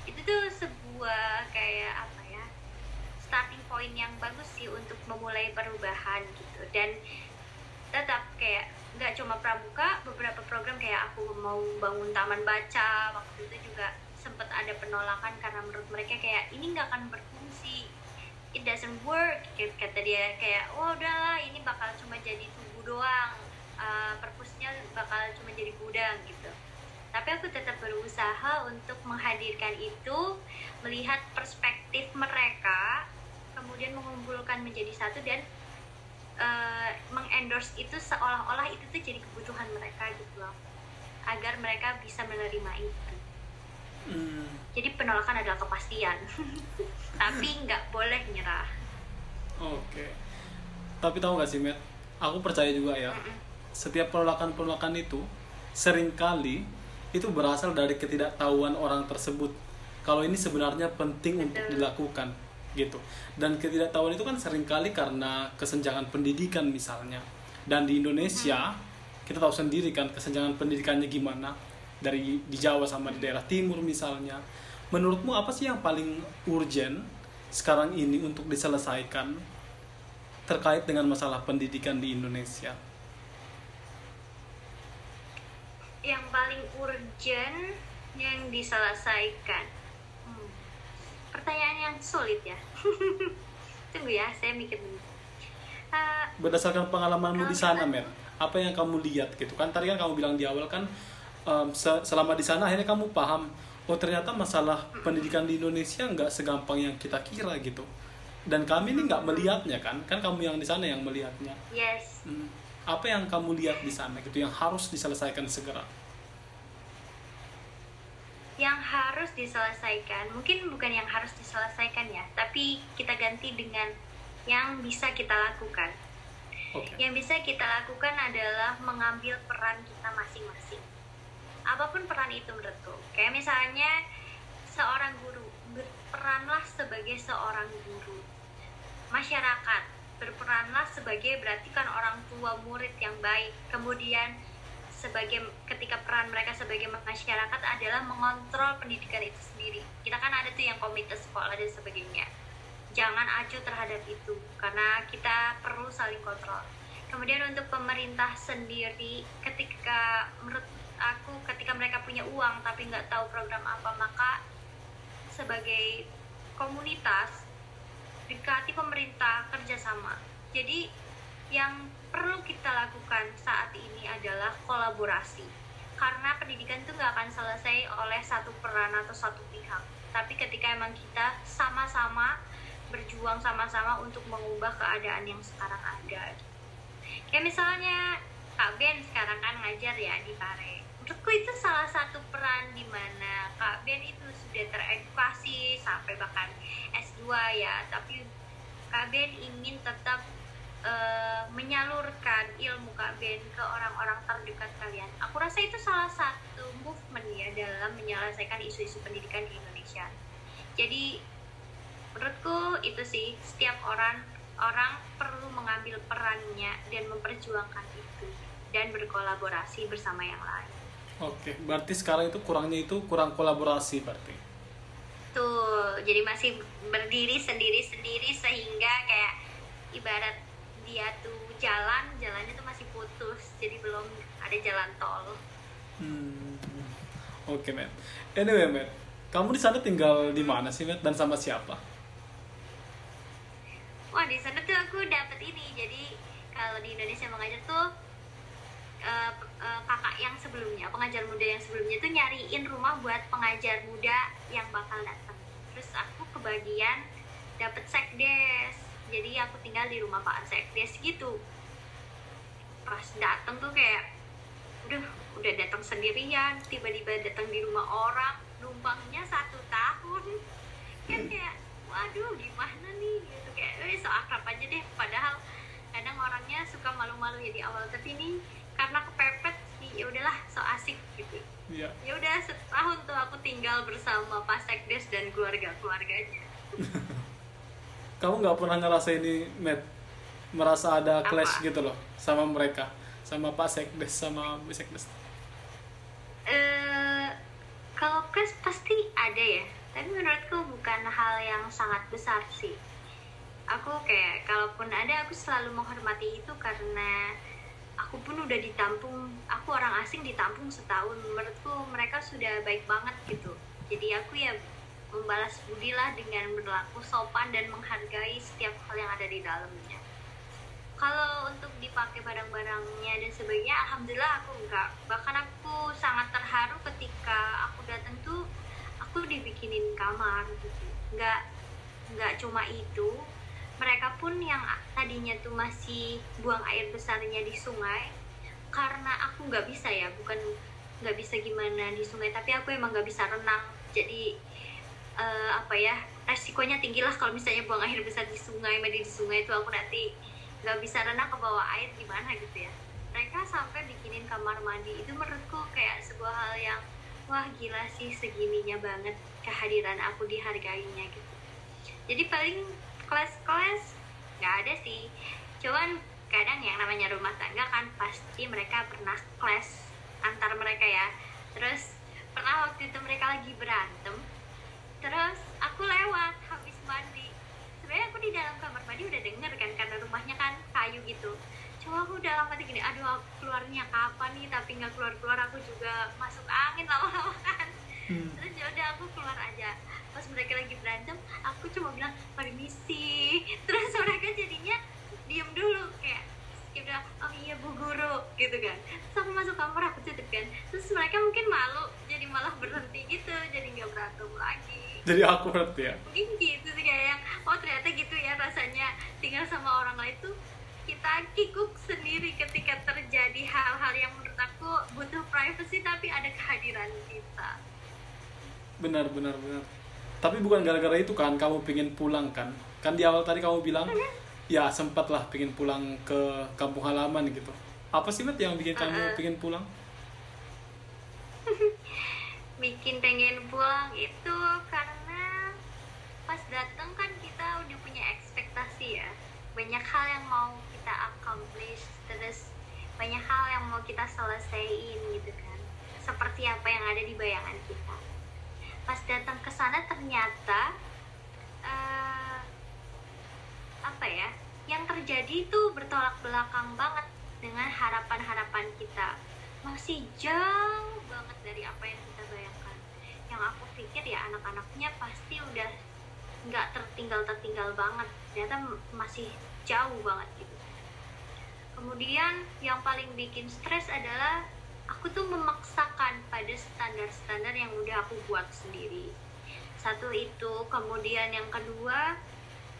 itu tuh sebuah kayak apa ya starting point yang bagus sih untuk memulai perubahan gitu. Dan tetap kayak nggak cuma pramuka beberapa program kayak aku mau bangun taman baca waktu itu juga sempat ada penolakan karena menurut mereka kayak ini nggak akan berfungsi. It doesn't work kata dia kayak oh udahlah ini bakal cuma jadi tugu doang Uh, perpusnya bakal cuma jadi gudang gitu tapi aku tetap berusaha untuk menghadirkan itu melihat perspektif mereka kemudian mengumpulkan menjadi satu dan uh, mengendorse itu seolah-olah itu tuh jadi kebutuhan mereka gitu loh agar mereka bisa menerima itu Hmm, jadi penolakan adalah kepastian tapi nggak boleh nyerah Oke. Tapi tahu gak sih, Matt? Aku percaya juga ya. Mm-mm. Setiap penolakan-penolakan itu sering kali itu berasal dari ketidaktahuan orang tersebut. Kalau ini sebenarnya penting untuk dilakukan gitu. Dan ketidaktahuan itu kan sering kali karena kesenjangan pendidikan misalnya. Dan di Indonesia kita tahu sendiri kan kesenjangan pendidikannya gimana dari di Jawa sama di daerah timur misalnya. Menurutmu apa sih yang paling urgent sekarang ini untuk diselesaikan terkait dengan masalah pendidikan di Indonesia? Yang paling urgent yang diselesaikan Hmm. pertanyaan yang sulit ya tunggu ya saya mikir dulu Eh, berdasarkan pengalamanmu di sana, Mer, apa yang kamu lihat gitu kan? Tadi kan kamu bilang di awal kan se- selama di sana akhirnya kamu paham, oh ternyata masalah pendidikan di Indonesia nggak segampang yang kita kira gitu. Dan kami ini nggak melihatnya kan, kan kamu yang di sana yang melihatnya. yes Hmm, Apa yang kamu lihat di sana gitu yang harus diselesaikan segera? Yang harus diselesaikan. Mungkin bukan yang harus diselesaikan ya tapi kita ganti dengan yang bisa kita lakukan. Oke. yang bisa kita lakukan adalah mengambil peran kita masing-masing. Apa pun peran itu menurutku. Kayak misalnya seorang guru berperanlah sebagai seorang guru. Masyarakat berperanlah sebagai berarti kan orang tua murid yang baik. Kemudian sebagai ketika peran mereka sebagai masyarakat adalah mengontrol pendidikan itu sendiri. Kita kan ada tuh yang komite sekolah dan sebagainya. Jangan acuh terhadap itu karena kita perlu saling kontrol. Kemudian untuk pemerintah sendiri ketika menurut aku ketika mereka punya uang tapi nggak tahu program apa maka sebagai komunitas dekati pemerintah kerjasama. Jadi yang perlu kita lakukan saat ini adalah kolaborasi. Karena pendidikan itu nggak akan selesai oleh satu peran atau satu pihak. Tapi ketika emang kita sama-sama berjuang sama-sama untuk mengubah keadaan yang sekarang ada. Kayak misalnya Kak Ben sekarang kan ngajar ya di Pare. Menurutku itu salah satu peran di mana Kak Ben itu sudah teredukasi sampai bahkan S2 ya. Tapi Kak Ben ingin tetap eh, menyalurkan ilmu Kak Ben ke orang-orang terdekat kalian. Aku rasa itu salah satu movement ya dalam menyelesaikan isu-isu pendidikan di Indonesia. Jadi menurutku itu sih setiap orang orang perlu mengambil perannya dan memperjuangkan itu dan berkolaborasi bersama yang lain. Oke, berarti sekarang itu kurangnya itu kurang kolaborasi berarti. Tuh, jadi masih berdiri sendiri-sendiri sehingga kayak ibarat dia tuh jalan, jalannya tuh masih putus, jadi belum ada jalan tol. Hmm. Oke, Matt. Anyway, Matt, kamu di sana tinggal di mana sih, Matt? Dan sama siapa? Wah di sana tuh aku dapet ini, jadi kalau di Indonesia mengajar tuh eh, eh, kakak yang sebelumnya, pengajar muda yang sebelumnya tuh nyariin rumah buat pengajar muda yang bakal datang. Terus aku kebagian dapet sekdes, jadi aku tinggal di rumah pak sekdes gitu. Pas datang tuh kayak, udah udah datang sendirian, tiba-tiba datang di rumah orang, numpangnya satu tahun, kan kayak, waduh gimana nih gitu kayak, eh so akrab aja deh. Padahal kadang orangnya suka malu-malu ya di awal, tapi ini karena kepepet sih ya udahlah so asik gitu Iya. ya udah setahun tuh aku tinggal bersama Pak Sekdes dan keluarga keluarganya Kamu nggak pernah ngerasa ini, Matt? Merasa ada Apa? clash gitu loh sama mereka, sama Pak Sekdes sama Bu Sekdes. eh kalau class pasti ada ya tapi menurutku bukan hal yang sangat besar sih aku kayak kalaupun ada aku selalu menghormati itu karena aku pun udah ditampung aku orang asing ditampung setahun menurutku mereka sudah baik banget gitu jadi aku ya membalas budi lah dengan berlaku sopan dan menghargai setiap hal yang ada di dalamnya. Kalau untuk dipakai barang-barangnya dan sebagainya alhamdulillah aku enggak. Bahkan aku sangat terharu ketika aku datang tuh aku dibikinin kamar gitu. Enggak enggak cuma itu. Mereka pun yang tadinya tuh masih buang air besarnya di sungai karena aku nggak bisa ya bukan nggak bisa gimana di sungai tapi aku emang nggak bisa renang. Jadi eh, apa ya resikonya tinggi lah kalau misalnya buang air besar di sungai mandi di sungai itu aku nanti nggak bisa renang ke bawah air gimana gitu ya. Mereka sampai bikinin kamar mandi. Itu menurutku kayak sebuah hal yang wah gila sih segininya banget kehadiran aku dihargainya gitu. Jadi paling kelas-kelas nggak ada sih. Cuman kadang yang namanya rumah tangga kan pasti mereka pernah kelas antar mereka ya. Terus pernah waktu itu mereka lagi berantem terus aku lewat habis mandi. Sebenarnya aku di dalam kamar mandi udah denger kan karena rumahnya kan kayu gitu. Cuma aku dalam hati gini aduh aku keluarnya kapan nih? Tapi nggak keluar keluar aku juga masuk angin lama-lama kan. Hmm. terus ya udah aku keluar aja. Pas mereka lagi berantem aku cuma bilang permisi. Terus mereka jadinya diem dulu kayak kayak bilang oh iya bu guru gitu kan. Terus aku masuk kamar aku tutup kan. Terus mereka mungkin malu jadi malah berhenti gitu jadi nggak berantem lagi Jadi akurat ya. mungkin gitu sih kayak yang oh ternyata gitu ya rasanya tinggal sama orang lain tuh kita kikuk sendiri ketika terjadi hal-hal yang menurut aku butuh privacy tapi ada kehadiran kita Benar, benar, benar. Tapi bukan gara-gara itu kan kamu pingin pulang kan? Kan di awal tadi kamu bilang, ya sempat lah pingin pulang ke kampung halaman gitu. Apa sih Matt yang bikin kamu Uh-uh. pingin pulang? bikin pengen pulang itu karena pas datang kan kita udah punya ekspektasi ya. Banyak hal yang mau kita accomplish terus banyak hal yang mau kita selesaiin gitu kan. Seperti apa yang ada di bayangan kita. Pas datang ke sana ternyata eh, apa ya yang terjadi itu bertolak belakang banget dengan harapan-harapan kita. Masih jauh banget dari apa yang kita bayangkan. Yang aku pikir ya anak-anaknya pasti udah nggak tertinggal tertinggal banget. Ternyata masih jauh banget gitu. Kemudian yang paling bikin stres adalah aku tuh memaksakan pada standar-standar yang udah aku buat sendiri. Satu itu kemudian yang kedua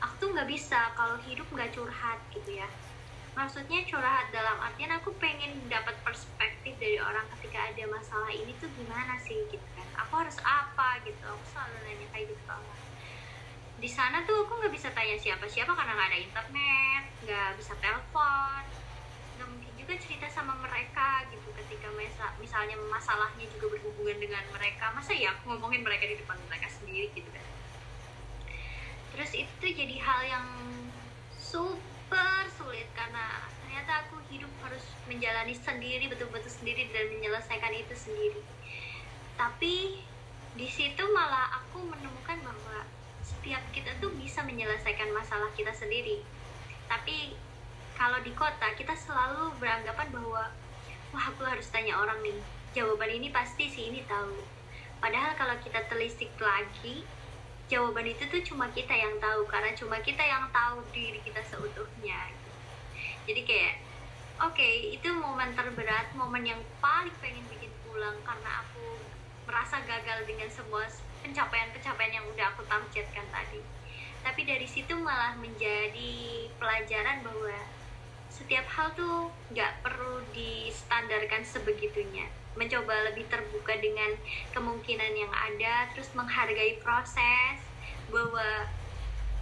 aku tuh nggak bisa kalau hidup nggak curhat gitu ya. Maksudnya curhat dalam artian aku pengen dapat perspektif dari orang ketika ada masalah ini tuh gimana sih gitu kan. Aku harus apa gitu. Aku selalu nanya kayak gitu ke orang di sana tuh aku nggak bisa tanya siapa-siapa karena nggak ada internet nggak bisa telepon. Nggak mungkin juga cerita sama mereka gitu ketika misa- misalnya masalahnya juga berhubungan dengan mereka. Masa ya aku ngomongin mereka di depan mereka sendiri gitu kan? Terus itu jadi hal yang super sulit karena ternyata aku hidup harus menjalani sendiri betul-betul sendiri dan menyelesaikan itu sendiri. Tapi di situ malah aku menemukan bahwa setiap kita tuh bisa menyelesaikan masalah kita sendiri. Tapi kalau di kota kita selalu beranggapan bahwa wah aku harus tanya orang nih. Jawaban ini pasti si ini tahu. Padahal kalau kita telisik lagi jawaban itu tuh cuma kita yang tahu karena cuma kita yang tahu diri kita seutuhnya. Jadi kayak oke itu momen terberat momen yang paling pengen bikin pulang karena aku merasa gagal dengan semua pencapaian-pencapaian yang udah aku targetkan tadi. Tapi dari situ malah menjadi pelajaran bahwa setiap hal tuh nggak perlu distandarkan sebegitunya. Mencoba lebih terbuka dengan kemungkinan yang ada terus menghargai proses bahwa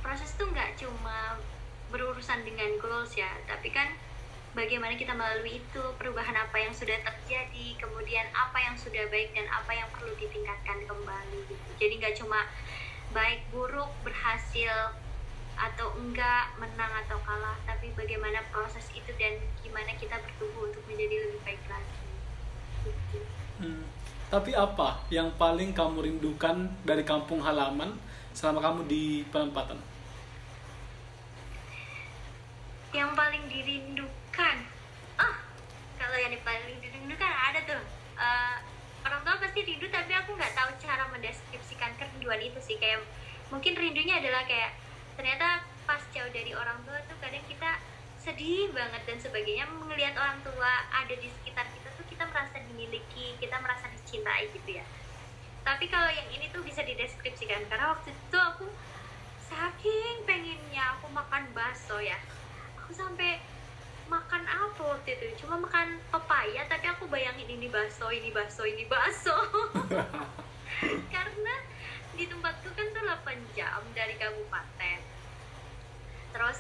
proses tuh nggak cuma berurusan dengan goals ya tapi kan bagaimana kita melalui itu perubahan apa yang sudah terjadi kemudian apa yang sudah baik dan apa yang perlu ditingkatkan kembali gitu jadi nggak cuma baik buruk berhasil atau enggak menang atau kalah tapi bagaimana proses itu dan gimana kita bertumbuh untuk menjadi lebih baik lagi gitu. Hmm. Tapi apa yang paling kamu rindukan dari kampung halaman selama kamu di penempatan? yang paling dirindukan ah kalau yang paling dirindukan ada tuh. Eh, orang tua pasti rindu tapi aku nggak tahu cara mendeskripsikan kerinduan itu sih. Kayak mungkin rindunya adalah kayak ternyata pas jauh dari orang tua tuh kadang kita sedih banget dan sebagainya. Melihat orang tua ada di sekitar kita tuh kita merasa dimiliki kita merasa dicintai gitu ya. Tapi kalau yang ini tuh bisa dideskripsikan karena waktu itu aku saking pengennya aku makan bakso ya. Aku sampai makan apa waktu itu? Cuma makan pepaya tapi aku bayangin ini bakso ini bakso ini bakso. Karena di tempatku kan tuh 8 jam dari kabupaten. Terus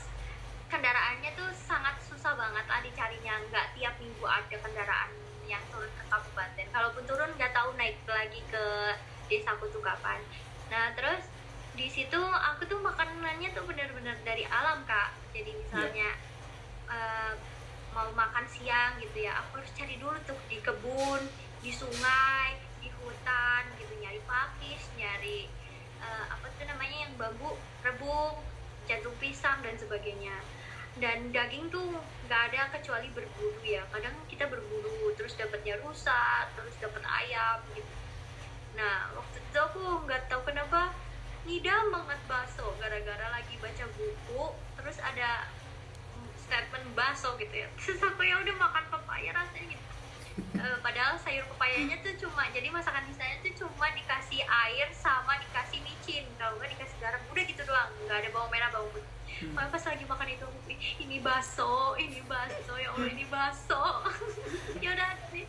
kendaraannya tuh sangat susah banget lah dicarinya. Nggak tiap minggu ada kendaraan yang turun ke kabupaten. Kalaupun turun nggak tahu naik lagi ke desaku tuh kapan. Nah terus di situ aku tuh makanannya tuh benar-benar dari alam kak. Jadi misalnya eh, mau makan siang gitu ya aku harus cari dulu tuh di kebun di sungai di hutan gitu nyari pakis nyari eh, apa tuh namanya yang bambu rebung jantung pisang dan sebagainya. Dan daging tuh nggak ada kecuali berburu ya kadang kita berburu terus dapatnya rusa terus dapat ayam gitu. Nah waktu itu aku nggak tahu kenapa ngidam banget bakso gara-gara lagi baca buku terus ada statement bakso gitu ya. Terus aku ya udah makan pepaya rasanya gitu. Eh, padahal sayur pepayanya tuh cuma jadi masakan di sana tuh cuma dikasih air sama dikasih micin. Kalau nggak dikasih garam udah gitu doang. Nggak ada bawang merah bawang putih. Makanya pas lagi makan itu aku "Ih, ini bakso ini bakso ya allah ini bakso. Ya udah dari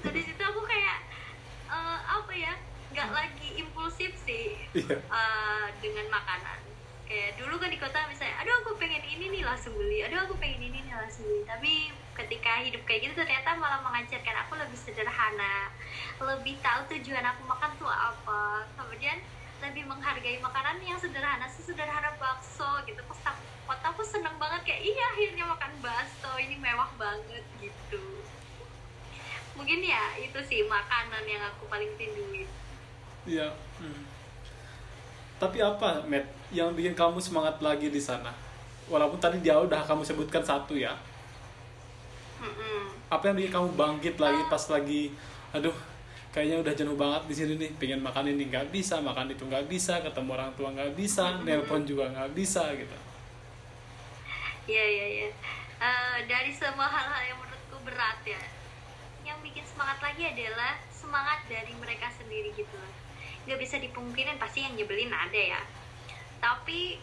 dari situ aku kayak eh, apa ya nggak lagi impulsif sih Iya. eh, dengan makanan kayak dulu kan di kota misalnya aduh aku pengen ini nih langsung beli aduh aku pengen ini nih langsung beli tapi ketika hidup kayak gitu ternyata malah mengajarkan aku lebih sederhana lebih tahu tujuan aku makan tuh apa kemudian lebih menghargai makanan yang sederhana sesederhana bakso gitu pas aku kota aku seneng banget kayak iya akhirnya makan bakso ini mewah banget gitu mungkin ya itu sih makanan yang aku paling rinduin Iya. Hmm. Tapi apa, Matt, yang bikin kamu semangat lagi di sana? Walaupun tadi dia udah kamu sebutkan satu ya. Mm-mm. Apa yang bikin kamu bangkit lagi pas lagi, aduh, kayaknya udah jenuh banget di sini nih, pengen makan ini nggak bisa, makan itu nggak bisa, ketemu orang tua nggak bisa, nelpon juga nggak bisa gitu. Iya iya iya. Eh, dari semua hal-hal yang menurutku berat ya, yang bikin semangat lagi adalah semangat dari mereka sendiri gitu loh. Gak bisa dipungkirin pasti yang nyebelin ada ya. Tapi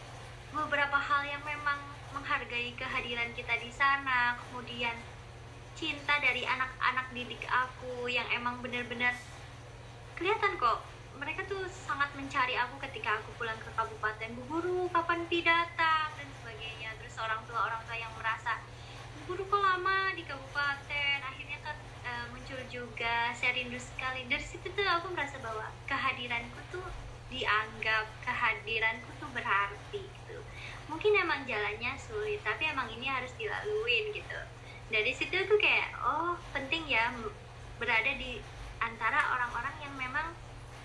beberapa hal yang memang menghargai kehadiran kita di sana, kemudian cinta dari anak-anak didik aku yang emang bener-bener kelihatan kok mereka tuh sangat mencari aku ketika aku pulang ke kabupaten Bu Guru kapan Pi datang dan sebagainya terus orang tua orang tua yang merasa Bu Guru kok lama di kabupaten akhirnya kan eh, muncul juga saya rindu sekali dari situ tuh aku merasa bahwa kehadiranku tuh dianggap kehadiranku tuh berarti gitu. Mungkin emang jalannya sulit tapi emang ini harus dilaluin gitu. Dari situ tuh kayak oh penting ya berada di antara orang-orang yang memang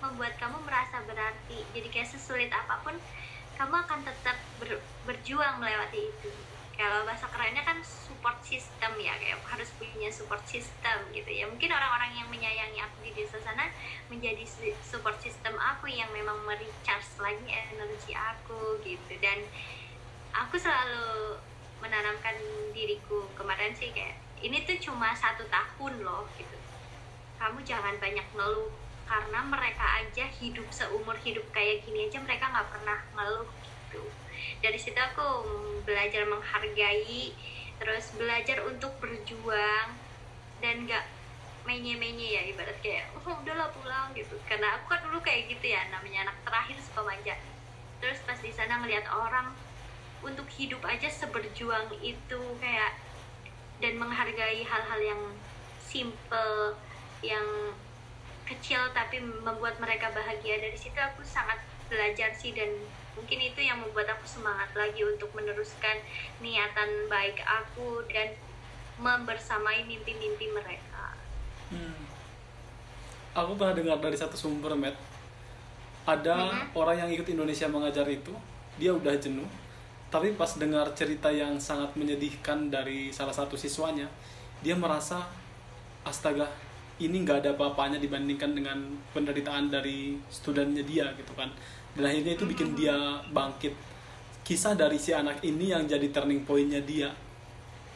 membuat kamu merasa berarti. Jadi kayak sesulit apa pun kamu akan tetap ber- berjuang melewati itu kalau bahasa kerennya kan support system ya kayak harus punya support system gitu ya. Mungkin orang-orang yang menyayangi aku di desa sana menjadi su- support system aku yang memang merecharge lagi energi aku gitu. Dan aku selalu menanamkan diriku kemarin sih kayak ini tuh cuma satu tahun loh gitu. Kamu jangan banyak ngeluh karena mereka aja hidup seumur hidup kayak gini aja mereka nggak pernah ngeluh gitu dari situ aku belajar menghargai terus belajar untuk berjuang dan nggak menye-menye ya ibarat kayak oh udahlah pulang gitu. Karena aku kan dulu kayak gitu ya namanya anak terakhir suka manja. Terus pas di sana ngelihat orang untuk hidup aja seberjuang itu kayak dan menghargai hal-hal yang simple yang kecil tapi membuat mereka bahagia. Dari situ aku sangat belajar sih dan mungkin itu yang membuat aku semangat lagi untuk meneruskan niatan baik aku dan membersamai mimpi-mimpi mereka Hmm. Aku pernah dengar dari satu sumber, Matt. Ada Mhm. orang yang ikut Indonesia mengajar itu, dia udah jenuh. Tapi pas dengar cerita yang sangat menyedihkan dari salah satu siswanya, dia merasa astaga, ini nggak ada apa-apanya dibandingkan dengan penderitaan dari studennya dia gitu kan. Dan akhirnya itu bikin dia bangkit. Kisah dari si anak ini yang jadi turning pointnya dia.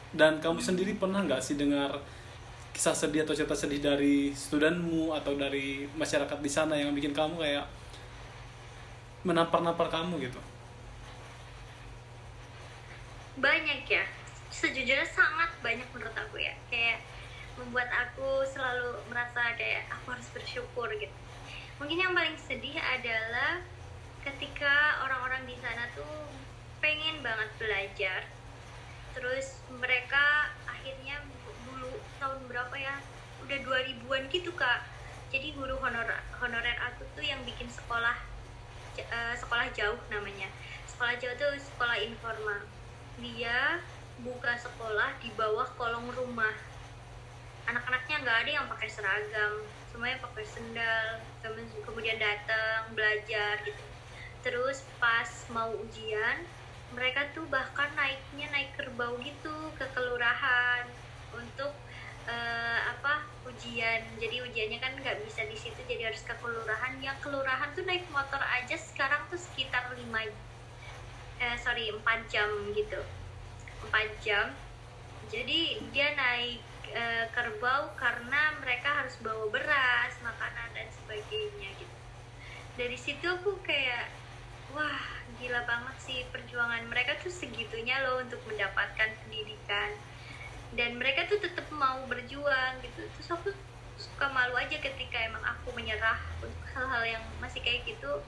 Dan kamu sendiri pernah nggak sih dengar kisah sedih atau cerita sedih dari studenmu atau dari masyarakat di sana yang bikin kamu kayak menampar-nampar kamu gitu? banyak ya sejujurnya sangat banyak menurut aku ya kayak membuat aku selalu merasa kayak aku harus bersyukur gitu mungkin yang paling sedih adalah ketika orang-orang di sana tuh pengen banget belajar terus mereka akhirnya dulu tahun berapa ya? Udah 2000-an gitu kak. Jadi guru honor honorer aku tuh yang bikin sekolah eh, sekolah jauh namanya. Sekolah jauh tuh sekolah informal. Dia buka sekolah di bawah kolong rumah. Anak-anaknya nggak ada yang pakai seragam semuanya pakai sendal kemudian datang belajar gitu terus pas mau ujian mereka tuh bahkan naiknya naik kerbau gitu ke kelurahan untuk eh, apa ujian. Jadi ujiannya kan nggak bisa di situ jadi harus ke kelurahan. Yang kelurahan tuh naik motor aja sekarang tuh sekitar 5 eh sorry 4 jam gitu. 4 jam. Jadi dia naik eh, kerbau karena mereka harus bawa beras makanan dan sebagainya gitu. Dari situ aku kayak wah gila banget sih perjuangan mereka tuh segitunya loh untuk mendapatkan pendidikan. Dan mereka tuh tetap mau berjuang gitu. Terus aku suka malu aja ketika emang aku menyerah untuk hal-hal yang masih kayak gitu.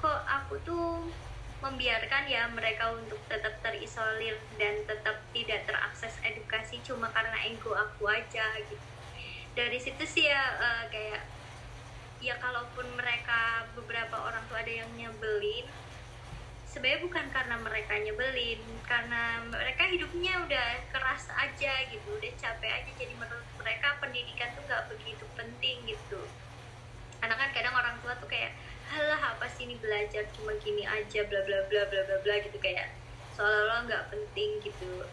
Kok aku tuh membiarkan ya mereka untuk tetap terisolir dan tetap tidak terakses edukasi cuma karena ego aku aja gitu. Dari situ sih ya eh, kayak ya kalaupun mereka beberapa orang tuh ada yang nyebelin sebenarnya bukan karena mereka nyebelin karena mereka hidupnya udah keras aja gitu udah capek aja. Jadi menurut mereka pendidikan tuh nggak begitu penting gitu. Karena kan kadang orang tua tuh kayak halah apa sih ini belajar cuma gini aja bla bla bla bla bla bla gitu kayak seolah-olah nggak penting gitu.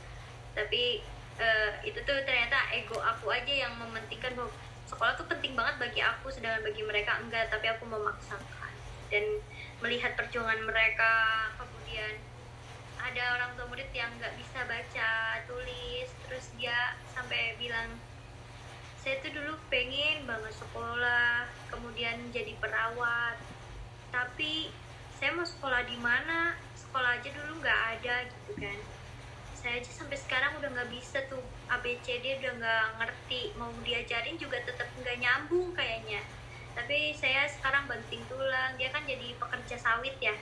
Tapi eh, itu tuh ternyata ego aku aja yang mementingkan bahwa sekolah tuh penting banget bagi aku sedangkan bagi mereka enggak tapi aku memaksakan. Dan melihat perjuangan mereka kemudian ada orang tua murid yang nggak bisa baca tulis terus dia sampai bilang saya tuh dulu pengen banget sekolah kemudian jadi perawat tapi saya mau sekolah di mana? Sekolah aja dulu nggak ada gitu kan. Saya aja sampai sekarang udah nggak bisa tuh ABCD udah nggak ngerti mau diajarin juga tetap nggak nyambung kayaknya. Tapi saya sekarang banting tulang dia kan jadi pekerja sawit ya.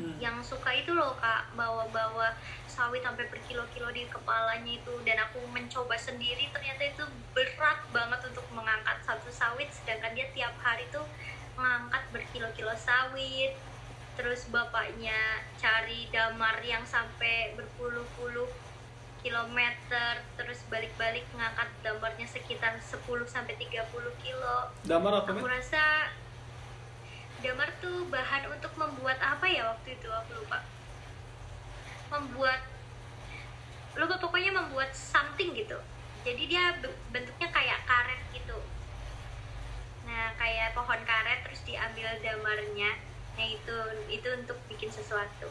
Hmm. yang suka itu loh kak bawa-bawa sawit sampai berkilo-kilo di kepalanya itu. Dan aku mencoba sendiri ternyata itu berat banget untuk mengangkat satu sawit. Sedangkan dia tiap hari tuh mengangkat berkilo-kilo sawit. Terus bapaknya cari damar yang sampai berpuluh-puluh kilometer terus balik-balik ngangkat damarnya sekitar 10 sampai 30 kilo. Damar apa, aku rasa damar tuh bahan untuk membuat apa ya waktu itu? Aku lupa. Membuat lupa pokoknya membuat something gitu. Jadi dia be- bentuknya kayak karet gitu. Nah kayak pohon karet terus diambil damarnya nah itu itu untuk bikin sesuatu.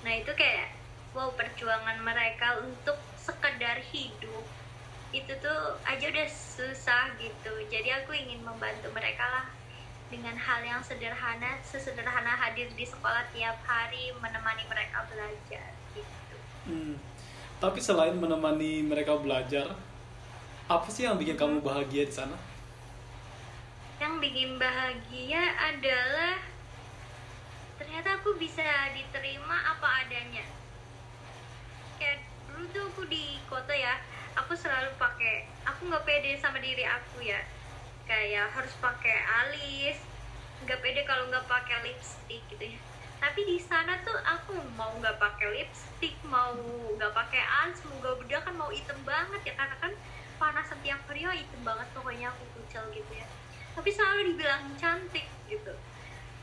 Nah itu kayak wow perjuangan mereka untuk sekedar hidup. Itu tuh aja udah susah gitu. Jadi aku ingin membantu mereka lah dengan hal yang sederhana sesederhana hadir di sekolah tiap hari menemani mereka belajar gitu. Hmm. Tapi selain menemani mereka belajar, apa sih yang bikin kamu bahagia di sana? yang bikin bahagia adalah ternyata aku bisa diterima apa adanya dulu tuh aku di kota ya aku selalu pakai aku nggak pede sama diri aku ya. Kayak harus pakai alis nggak pede kalau nggak pakai lipstick gitu ya. Tapi di sana tuh aku mau nggak pakai lipstick mau nggak pakai alis mau nggak bedak kan mau item banget ya. Karena kan panas setiap hari ya item banget pokoknya aku kucel gitu ya. Tapi selalu dibilang cantik gitu.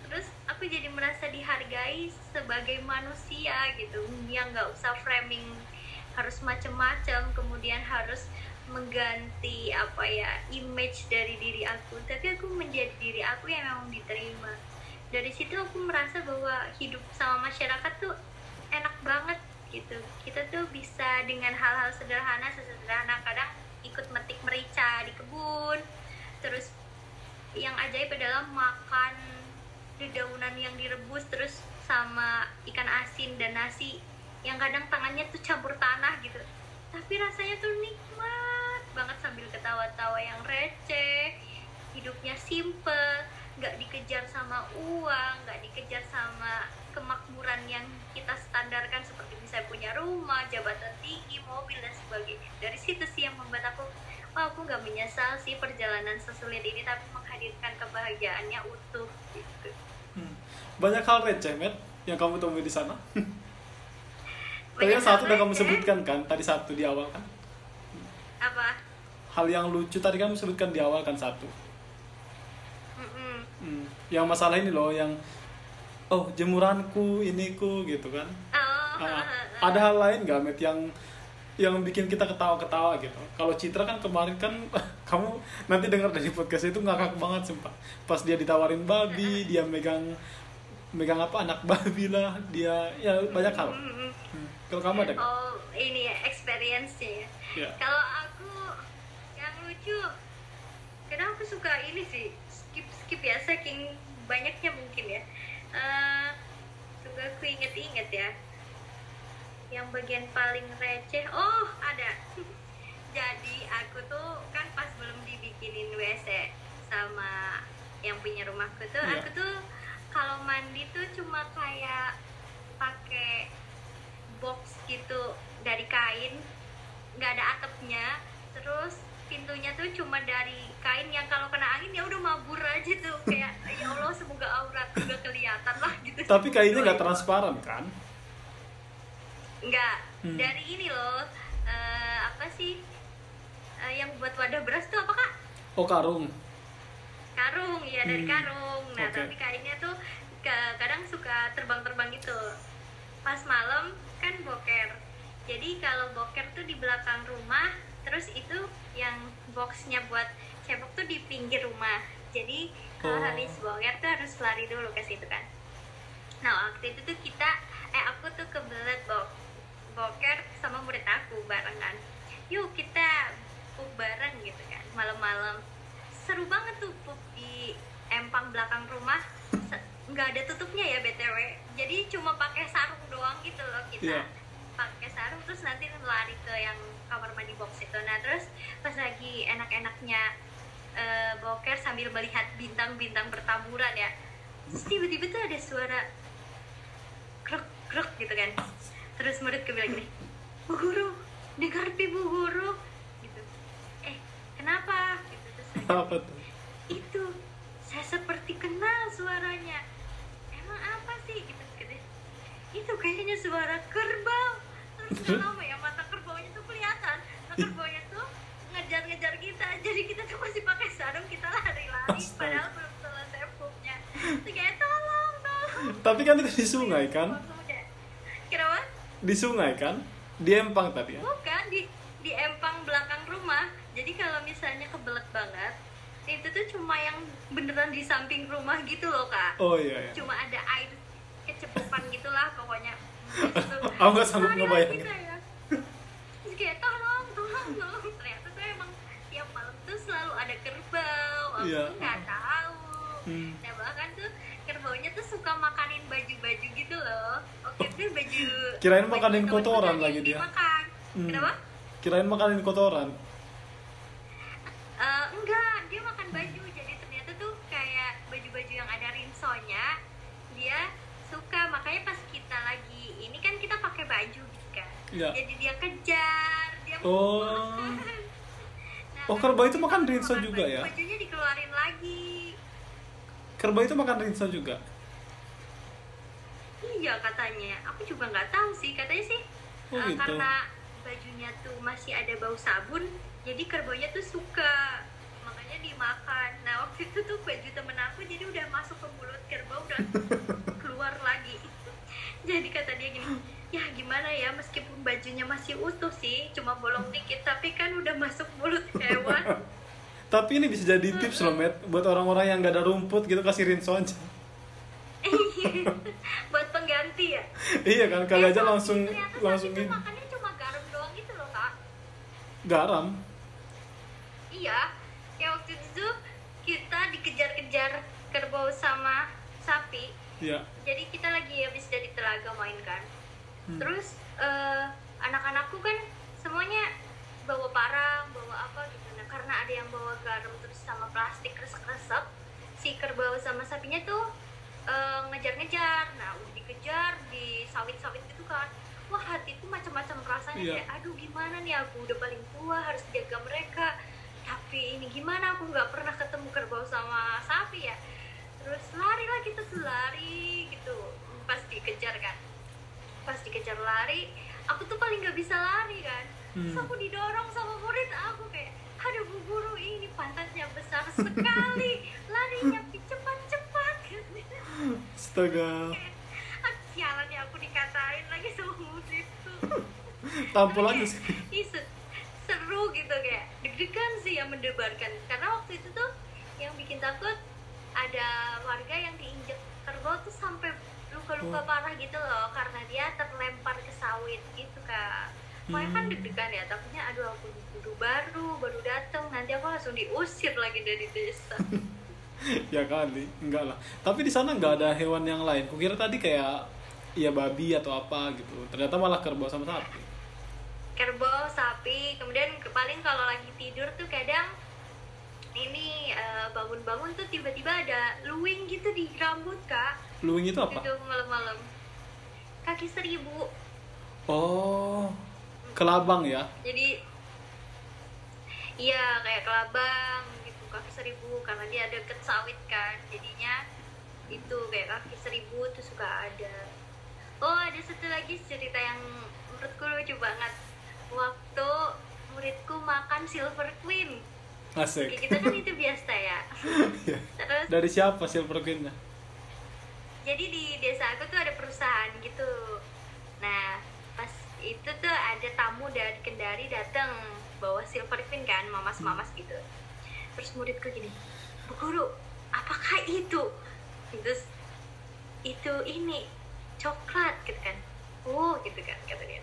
Terus aku jadi merasa dihargai sebagai manusia gitu yang nggak usah framing harus macem-macem kemudian harus mengganti apa ya image dari diri aku. Tapi aku menjadi diri aku yang memang diterima. Dari situ aku merasa bahwa hidup sama masyarakat tuh enak banget gitu. Kita tuh bisa dengan hal-hal sederhana sesederhana. Kadang ikut metik merica di kebun terus yang ajaib adalah makan dedaunan yang direbus terus sama ikan asin dan nasi yang kadang tangannya tuh campur tanah gitu tapi rasanya tuh nikmat banget sambil ketawa-tawa yang receh hidupnya simple nggak dikejar sama uang nggak dikejar sama kemakmuran yang kita standarkan seperti misalnya punya rumah jabatan tinggi mobil dan sebagainya dari situ sih yang membuat aku wah aku nggak menyesal sih perjalanan sesulit ini tapi menghadirkan kebahagiaannya utuh gitu Hmm. Banyak hal receh, Met, yang kamu temui di sana. Banyak yang satu udah kamu receh. sebutkan kan, tadi satu di awal kan. apa Hal yang lucu tadi kamu sebutkan di awal kan satu. Mm-mm. Hmm. Yang masalah ini loh, yang oh jemuranku, iniku gitu kan. oh Ah, ada hal lain gak, Met, yang yang bikin kita ketawa-ketawa gitu. Kalau Citra kan kemarin kan kamu nanti dengar dari podcast itu ngakak banget sumpah. Pas dia ditawarin babi, dia megang megang apa anak babi lah, dia ya banyak hal. Kalau kamu ada oh ini ya experience-nya ya. Ya. kalau aku yang lucu kadang aku suka ini sih skip skip ya saking banyaknya mungkin ya. Suka aku inget-inget ya. Yang bagian paling receh oh ada. Jadi aku tuh kan pas belum dibikinin WC sama yang punya rumahku tuh Iya. aku tuh kalau mandi tuh cuma kayak pakai box gitu dari kain nggak ada atapnya terus pintunya tuh cuma dari kain yang kalau kena angin ya udah mabur aja tuh kayak ya Allah semoga aurat juga kelihatan lah gitu Tapi kayaknya nggak transparan kan? nggak Hmm. dari ini loh eh, apa sih Eh, yang buat wadah beras tuh apa kak Oh karung. karung ya dari Hmm. karung nah Oke. tapi kainnya tuh kadang suka terbang-terbang gitu pas malam kan boker. Jadi kalau boker tuh di belakang rumah terus itu yang boxnya buat cebok tuh di pinggir rumah. Jadi kalau Oh. habis boker tuh harus lari dulu ke situ kan. Nah waktu itu tuh kita eh aku tuh kebelet bo boker sama murid aku barengan yuk kita pup bareng gitu kan malam-malam. Seru banget tuh pup di empang belakang rumah nggak ada tutupnya ya btw jadi cuma pakai sarung doang gitu loh kita. Iya. pakai sarung terus nanti lari ke yang kamar mandi box itu. Nah terus pas lagi enak-enaknya eh, boker sambil melihat bintang-bintang bertaburan ya terus tiba-tiba tuh ada suara krek krek gitu kan. Terus muridku bilang gini bu guru dengar pi bu guru. Gitu. Eh kenapa? Gitu. Terus apa tuh? Itu saya seperti kenal suaranya. Emang apa sih? Gitu gitu. Itu kayaknya suara kerbau. Terus lama ya mata kerbaunya tuh kelihatan. Nah, kerbaunya tuh ngejar-ngejar kita. Jadi kita tuh masih pakai sarung kita lari-lari. Padahal belum selesai pupnya itu kayak tolong tolong tapi kan itu di sungai kan? Kayak, kenapa di sungai kan? Di empang tadi ya? Bukan di di empang belakang rumah. Jadi kalau misalnya kebelet banget itu tuh cuma yang beneran di samping rumah gitu loh kak oh iya, iya. cuma ada air kecepupan gitulah pokoknya Gitu. Aku nggak sanggup ngebayangin. kita ya. Terus kayak tolong tolong tolong ternyata tuh emang tiap malam tuh selalu ada kerbau aku Iya. tuh nggak tahu Hmm. nah bahkan tuh kerbaunya tuh suka makanin baju-baju gitu loh oke tuh baju Kirain baju makanin kotoran lagi dia. dimakan. Hmm. kenapa kirain makanin kotoran rinsonya, dia suka. Makanya pas kita lagi ini kan kita pakai baju gitu kan. Iya. Jadi dia kejar, dia Oh. Nah, Oh, kerbau itu makan rinso makan juga baju, ya? Bajunya dikeluarin lagi. kerbau itu makan rinso juga Iya katanya. Aku juga nggak tahu sih. Katanya sih Oh, eh, gitu. karena bajunya tuh masih ada bau sabun, jadi kerbaunya tuh suka dimakan. Nah waktu itu tuh baju temen aku jadi udah masuk ke mulut kerbau udah keluar lagi. Jadi kata dia gini, ya gimana ya meskipun bajunya masih utuh sih, cuma bolong dikit, tapi kan udah masuk mulut hewan. tapi ini bisa jadi tips loh Matt buat orang-orang yang nggak ada rumput gitu kasih rinso aja Buat pengganti ya. iya kan kali Eh, aja langsung langsung ini makannya cuma garam doang gitu loh kak. garam Iya, ya waktu itu tuh kita dikejar-kejar kerbau sama sapi. ya Jadi kita lagi habis dari telaga main kan. Hmm. Terus eh, anak-anakku kan semuanya bawa parang, bawa apa gitu. Nah karena ada yang bawa garam terus sama plastik resek-resek, si kerbau sama sapinya tuh eh, ngejar-ngejar. Nah udah dikejar di sawit-sawit gitu kan. Wah hatiku macam-macam rasanya Iya. kayak aduh gimana nih aku udah paling tua harus jaga mereka. Tapi ini gimana? Aku nggak pernah ketemu kerbau sama sapi ya. Terus lari lah kita tuh lari gitu. Pas dikejar kan. Pas dikejar lari aku tuh paling nggak bisa lari kan. Terus Hmm. aku didorong sama murid aku kayak aduh bu guru ini pantatnya besar sekali. Larinya cepat cepat astaga. Ah, sialan ya aku dikatain lagi sama muridku tampol Tapi aja sih. Seru gitu kayak deg-degan sih yang mendebarkan. Karena waktu itu tuh yang bikin takut ada warga yang diinjek kerbau tuh sampai luka-luka Oh. parah gitu loh karena dia terlempar ke sawit gitu kak. Makanya kan Hmm. deg-degan ya takutnya aduh aku guru baru baru datang nanti aku langsung diusir lagi dari desa. Ya kali enggak lah. Tapi di sana nggak ada hewan yang lain. Kukira tadi kayak ya babi atau apa gitu. Ternyata malah kerbau sama sapi kerbau sapi. Kemudian ke- paling kalau lagi tidur tuh kadang ini eh, bangun-bangun tuh tiba-tiba ada luwing gitu di rambut kak. Luwing itu apa? Gitu malam-malam. Kaki seribu. Oh kelabang ya? Jadi iya kayak kelabang gitu kaki seribu. Karena dia deket sawit kan jadinya itu kayak kaki seribu tuh suka ada. Oh ada satu lagi cerita yang menurutku lucu banget waktu muridku makan silver queen. Kayak asik kita kan itu biasa ya. Iya. terus dari siapa silver queennya? Jadi di desa aku tuh ada perusahaan gitu. Nah pas itu tuh ada tamu dari Kendari datang bawa silver queen kan mamas-mamas gitu. Terus muridku gini bu guru apakah itu? Terus itu ini coklat gitu kan. Oh gitu kan kata dia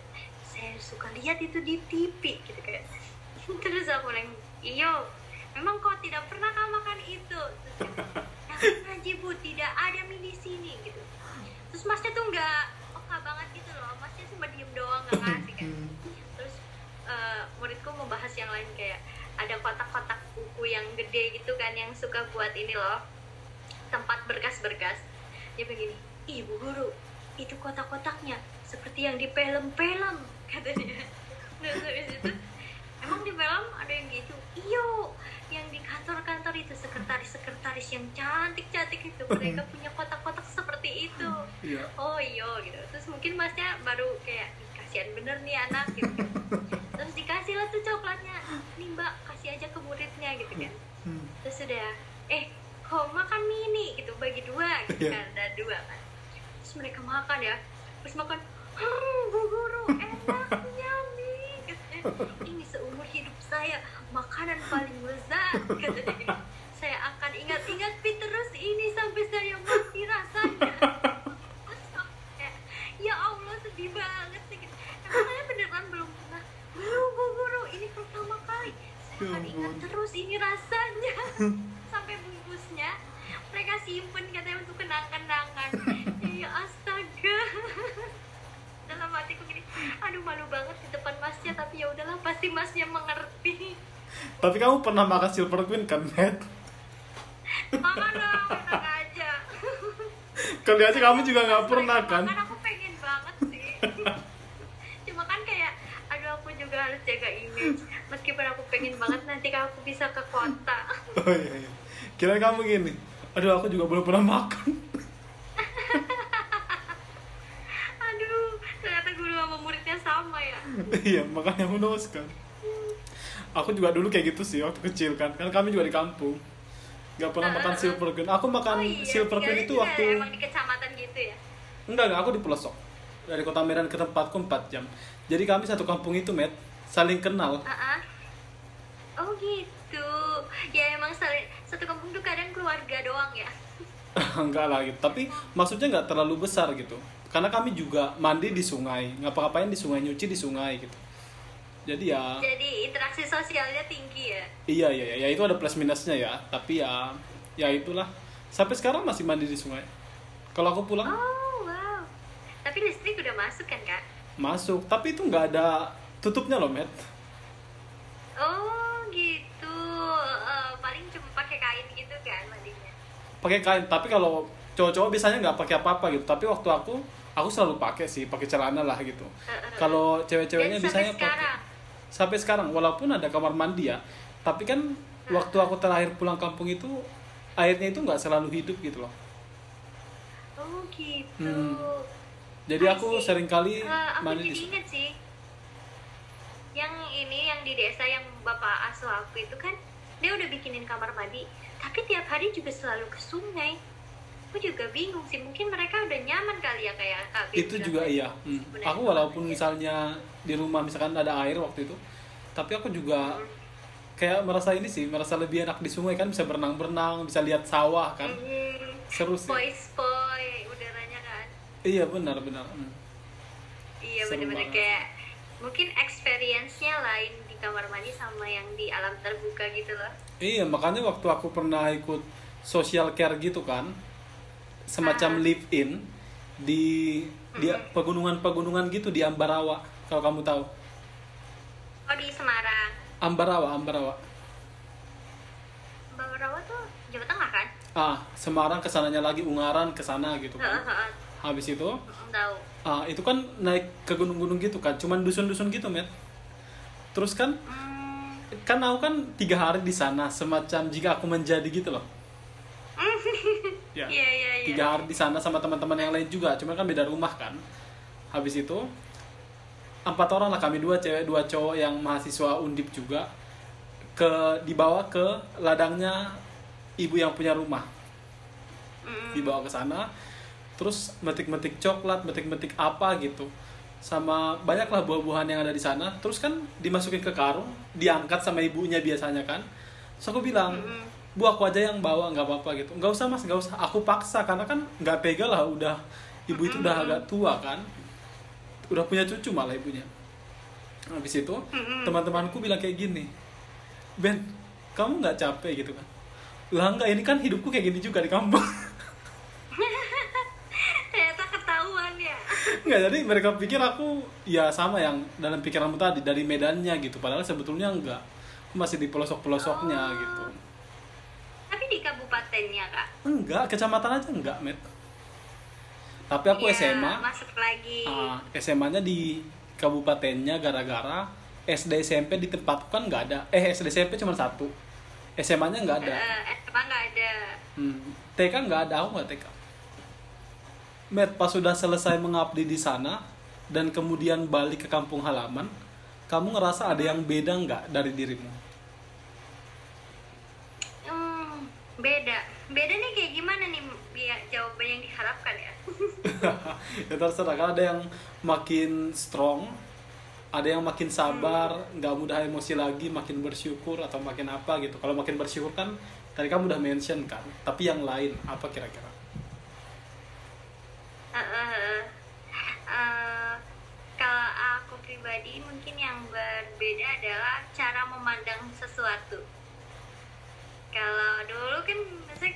saya suka lihat itu di TV gitu kan terus aku bilang iyo memang kau tidak pernah kau makan itu. Terus "Jangan ngaji bu tidak ada mie di sini gitu. Terus masnya tuh nggak oka banget gitu loh masnya cuma diem doang nggak ngasih kan terus eh, muridku membahas yang lain kayak ada kotak-kotak buku yang gede gitu kan yang suka buat ini loh tempat berkas-berkas. Dia begini ibu guru itu kotak-kotaknya seperti yang di film-film katanya nah habis itu emang di film ada yang gitu? Iyo yang di kantor-kantor itu sekretaris-sekretaris yang cantik-cantik itu. Mereka punya kotak-kotak seperti itu. Iya. oh iya gitu. Terus mungkin masnya baru kayak "Ih, kasihan bener nih anak gitu. Terus dikasih lah tuh coklatnya. Nih mbak kasih aja ke muridnya gitu kan. Hmm. terus udah eh kok makan mini gitu. Bagi dua gitu Iya. kan. Ada dua kan. Terus mereka makan ya. Terus makan hmm bu guru enaknya nih katanya ini seumur hidup saya makanan paling lezat katanya saya akan ingat-ingat terus ini sampai saya mati rasanya. Ya Allah sedih banget sih. Emang saya beneran belum pernah. Belum bu guru ini pertama kali. Saya Ya akan ingat ampun. terus ini rasanya. Sampai bungkusnya. Mereka simpen katanya untuk kenang-kenangan ya astaga dalam hatiku gini aduh malu banget di depan masnya tapi pasti masnya mengerti Tapi kamu pernah makan Silver Queen kan, Matt? makan dong enak aja Kali aja kamu juga nggak pernah kan? makan aku pengen banget sih cuma kan kayak aduh aku juga harus jaga image meskipun aku pengen banget nanti kalau aku bisa ke kota Oh iya, iya. Kira kamu gini. Aduh, aku juga belum pernah makan. aduh ternyata guru sama muridnya sama ya iya, makanya aku nose kan. Aku juga dulu kayak gitu sih waktu kecil kan. Kan kami juga di kampung. Gak pernah makan Silver Queen. Aku makan oh iya Silver Queen tinggalnya itu waktu emang di kecamatan gitu ya Enggak, enggak, aku di pelosok. Dari kota Medan ke tempatku 4 jam. Jadi kami satu kampung itu, Met, saling kenal. Ah, ah. oh gitu ya emang saling satu kampung tuh kadang keluarga doang ya enggak lah gitu. Tapi maksudnya nggak terlalu besar gitu. Karena kami juga mandi di sungai, ngapa-ngapain di sungai, nyuci di sungai gitu. Jadi ya, jadi interaksi sosialnya tinggi ya iya iya iya, ya itu ada plus minusnya ya. Tapi ya, ya itulah. Sampai sekarang masih mandi di sungai. Kalau aku pulang oh wow tapi listrik udah masuk kan kak masuk, tapi itu nggak ada tutupnya loh, Met. oh gitu Eh, paling cuma pakai kain gitu kan mandinya pakai kain tapi kalau cowok-cowok biasanya nggak pakai apa-apa gitu tapi waktu aku aku selalu pakai sih pakai celana lah gitu. Kalau cewek-ceweknya biasanya pakai. sampai sekarang walaupun ada kamar mandi ya. Tapi kan waktu aku terakhir pulang kampung itu airnya itu nggak selalu hidup gitu loh. Oh gitu. Hmm. jadi aku sering kali Eh, aku mandi jadi di inget sih yang ini yang di desa yang bapak asuh aku itu kan dia udah bikinin kamar mandi. Tapi tiap hari juga selalu ke sungai aku juga bingung sih mungkin mereka udah nyaman kali ya kayak Bin itu juga iya. Hmm. Sebenarnya aku walaupun misalnya di rumah misalkan ada air waktu itu tapi aku juga kayak merasa ini sih merasa lebih enak di sungai kan bisa berenang-berenang bisa lihat sawah kan. Hmm, seru sih. Spoi-spoi udaranya kan. Iya benar benar. Hmm. iya banget. kayak mungkin experience-nya lain di kamar mandi sama yang di alam terbuka gitu loh. Iya, makanya waktu aku pernah ikut social care gitu kan, semacam Ah. live in di di pegunungan-pegunungan gitu di Ambarawa, kalau kamu tahu. oh di Semarang Ambarawa, Ambarawa. Bawarawa tuh Jawa Tengah kan Ah, Semarang ke sananya lagi Ungaran ke sana gitu kan. heeh. Habis itu, tahu ah itu kan naik ke gunung-gunung gitu kan, cuman dusun-dusun gitu, Met. Terus kan Hmm. kan aku kan tiga hari di sana, semacam jika aku menjadi gitu loh. Ya. Iya iya iya. tiga hari di sana sama teman-teman yang lain juga cuma kan beda rumah kan habis itu empat orang lah kami dua cewek dua cowok yang mahasiswa undip juga ke dibawa ke ladangnya ibu yang punya rumah Mm. dibawa ke sana terus metik-metik coklat metik-metik apa gitu sama banyaklah buah-buahan yang ada di sana terus kan dimasukin ke karung diangkat sama ibunya biasanya kan terus aku bilang. Bu aku aja yang bawa nggak apa-apa gitu. Nggak usah mas nggak usah. Aku paksa karena kan nggak tega lah udah ibu itu udah agak tua kan. Udah punya cucu malah ibunya. Habis itu teman-temanku bilang kayak gini Ben kamu nggak capek gitu kan? Lah nggak ini kan hidupku kayak gini juga di kampung. Ternyata ketahuan ya. nggak jadi mereka pikir aku ya sama yang dalam pikiranmu tadi dari medannya gitu. Padahal sebetulnya enggak masih di pelosok-pelosoknya Oh. gitu di kabupatennya kak. enggak kecamatan aja enggak met tapi aku Iya, SMA Masuk lagi. ah, SMA-nya di kabupatennya gara-gara SD SMP di tempatku kan nggak ada eh SD SMP cuma satu SMA-nya nggak ada Eh, SMA nggak ada. Hmm, TK nggak ada, aku nggak TK. Met, pas sudah selesai mengabdi di sana dan kemudian balik ke kampung halaman, kamu ngerasa ada yang beda nggak dari dirimu? Hmm, beda. Beda nih kayak gimana nih biar jawaban yang diharapkan ya? ya terserah, kan ada yang makin strong, ada yang makin sabar, nggak mudah emosi lagi, makin bersyukur atau makin apa gitu. Kalau makin bersyukur kan, tadi kamu udah mention kan, tapi yang lain apa kira-kira? Eh, eh, eh, kalau aku pribadi mungkin yang berbeda adalah cara memandang sesuatu. Kalau dulu kan maksudnya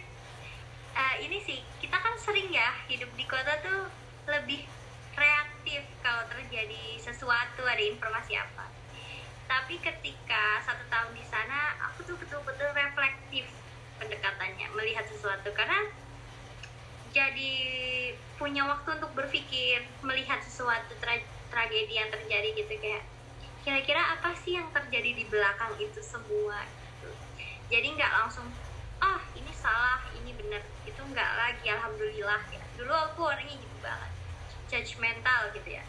eh, ini sih kita kan sering ya hidup di kota tuh lebih reaktif kalau terjadi sesuatu ada informasi apa. Tapi ketika satu tahun di sana aku tuh betul-betul reflektif pendekatannya melihat sesuatu karena jadi punya waktu untuk berpikir melihat sesuatu tra- tragedi yang terjadi gitu kayak kira-kira apa sih yang terjadi di belakang itu semua. Jadi nggak langsung ah ini salah ini benar itu nggak lagi alhamdulillah ya. Dulu aku orangnya gitu banget judgmental gitu ya.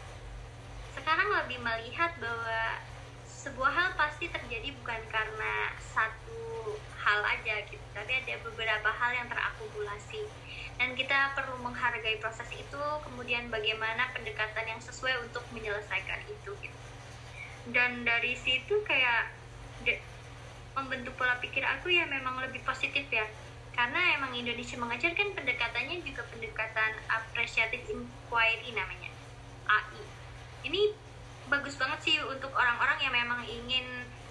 Sekarang lebih melihat bahwa sebuah hal pasti terjadi bukan karena satu hal aja gitu tapi ada beberapa hal yang terakumulasi. Dan kita perlu menghargai proses itu kemudian bagaimana pendekatan yang sesuai untuk menyelesaikan itu gitu. Dan dari situ kayak membentuk pola pikir aku ya memang lebih positif ya. Karena emang Indonesia mengajarkan pendekatannya juga pendekatan appreciative inquiry namanya AI ini bagus banget sih untuk orang-orang yang memang ingin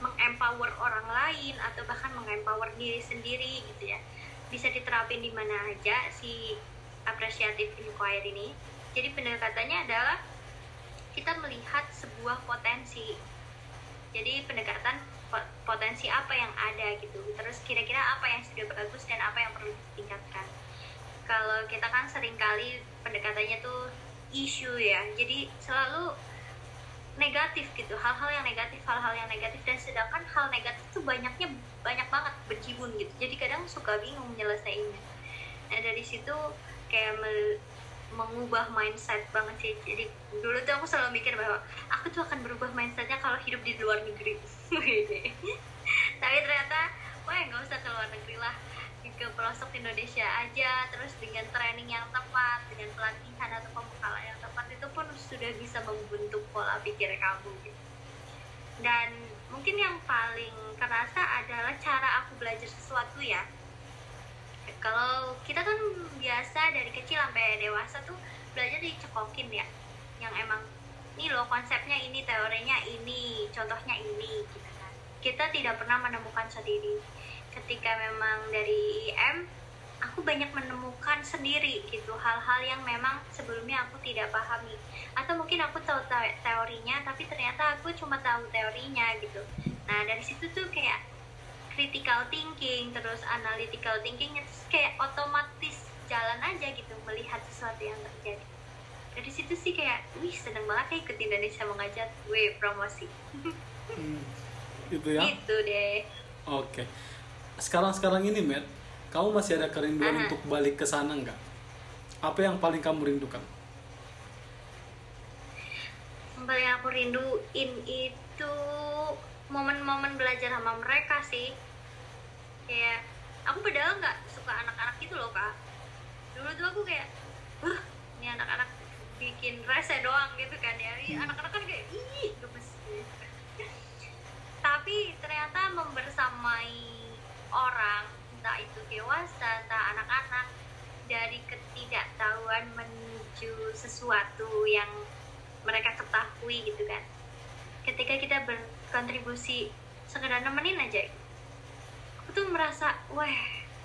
mengempower orang lain atau bahkan mengempower diri sendiri gitu ya. Bisa diterapin di mana aja si appreciative inquiry ini. Jadi pendekatannya adalah kita melihat sebuah potensi. Jadi pendekatan potensi apa yang ada gitu. Terus kira-kira apa yang sudah bagus dan apa yang perlu ditingkatkan. Kalau kita kan sering kali pendekatannya tuh isu ya. Jadi selalu negatif gitu. Hal-hal yang negatif hal-hal yang negatif. Dan sedangkan hal negatif tuh banyaknya banyak banget berjibun gitu. Jadi kadang suka bingung menyelesaikannya. Nah dari situ kayak mengubah mindset banget sih. Jadi dulu tuh aku selalu mikir bahwa aku tuh akan berubah mindsetnya kalau hidup di luar negeri tapi ternyata wah nggak usah ke luar negeri lah. Ke pelosok Indonesia aja terus dengan training yang tepat dengan pelatihan atau pembekalan yang tepat itu pun sudah bisa membentuk pola pikir kamu gitu. Dan mungkin yang paling kerasa adalah cara aku belajar sesuatu ya. Kalau kita kan biasa dari kecil sampai dewasa tuh belajar dicekokin ya. Yang emang ini loh konsepnya ini teorinya ini contohnya ini gitu kan. Kita tidak pernah menemukan sendiri. Ketika memang dari IM aku banyak menemukan sendiri gitu. Hal-hal yang memang sebelumnya aku tidak pahami. Atau mungkin aku tahu te- teorinya tapi ternyata aku cuma tahu teorinya gitu. Nah dari situ tuh kayak critical thinking terus analytical thinkingnya terus kayak otomatis jalan aja gitu melihat sesuatu yang terjadi dari situ sih kayak wih seneng banget ya ikut Indonesia mengajar gue promosi Hmm, gitu ya? gitu deh Oke. Sekarang-sekarang ini, Matt, kamu masih ada kerinduan Aha. untuk balik ke sana nggak? Apa yang paling kamu rindukan? yang paling aku rinduin itu momen-momen belajar sama mereka sih kayak aku padahal nggak suka anak-anak gitu loh kak dulu tuh aku kayak wah ini anak-anak bikin rese doang gitu kan ya. Ih, anak-anak kan kayak ih gemes. Tapi ternyata membersamai orang entah itu dewasa entah anak-anak dari ketidaktahuan menuju sesuatu yang mereka ketahui gitu kan. Ketika kita berkontribusi sekedar nemenin aja aku tuh merasa wah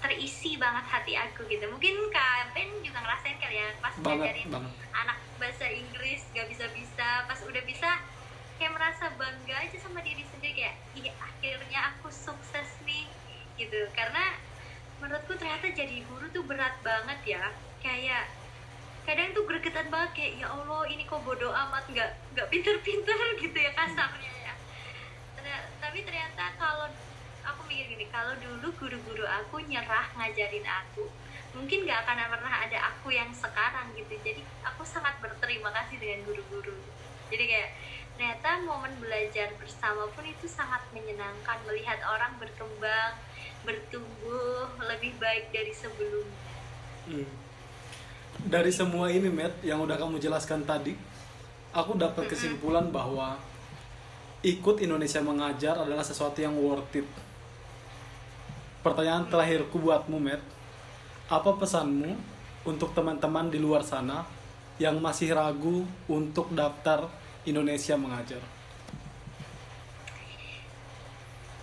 terisi banget hati aku gitu. Mungkin kak Ben juga ngerasain kali ya pas Banget, ngajarin banget. anak bahasa Inggris gak bisa bisa pas udah bisa kayak merasa bangga aja sama diri sendiri kayak iya akhirnya aku sukses nih gitu. Karena menurutku ternyata jadi guru tuh berat banget ya. Kayak kadang tuh gregetan banget kayak ya Allah ini kok bodoh amat nggak nggak pinter-pinter gitu ya kasarnya ya. Tapi ternyata kalau aku mikir gini kalau dulu guru-guru aku nyerah ngajarin aku mungkin nggak akan pernah ada aku yang sekarang gitu jadi aku sangat berterima kasih dengan guru-guru jadi kayak ternyata momen belajar bersama pun itu sangat menyenangkan melihat orang berkembang bertumbuh lebih baik dari sebelumnya Hmm. Dari semua ini, Matt, yang udah kamu jelaskan tadi, aku dapat kesimpulan bahwa ikut Indonesia mengajar adalah sesuatu yang worth it. Pertanyaan terakhirku buatmu, Matt, apa pesanmu untuk teman-teman di luar sana yang masih ragu untuk daftar Indonesia mengajar?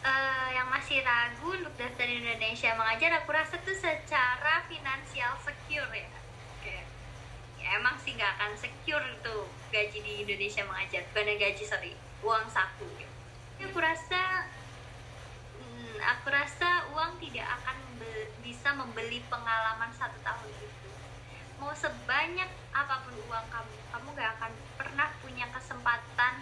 Eh, yang masih ragu untuk daftar Indonesia mengajar aku rasa tuh secara finansial secure ya Kayak, ya emang sih nggak akan secure tuh gaji di Indonesia mengajar bukan gaji sorry uang saku. Ya, aku rasa aku rasa uang tidak akan be- bisa membeli pengalaman satu tahun itu mau sebanyak apa pun uang kamu kamu gak akan pernah punya kesempatan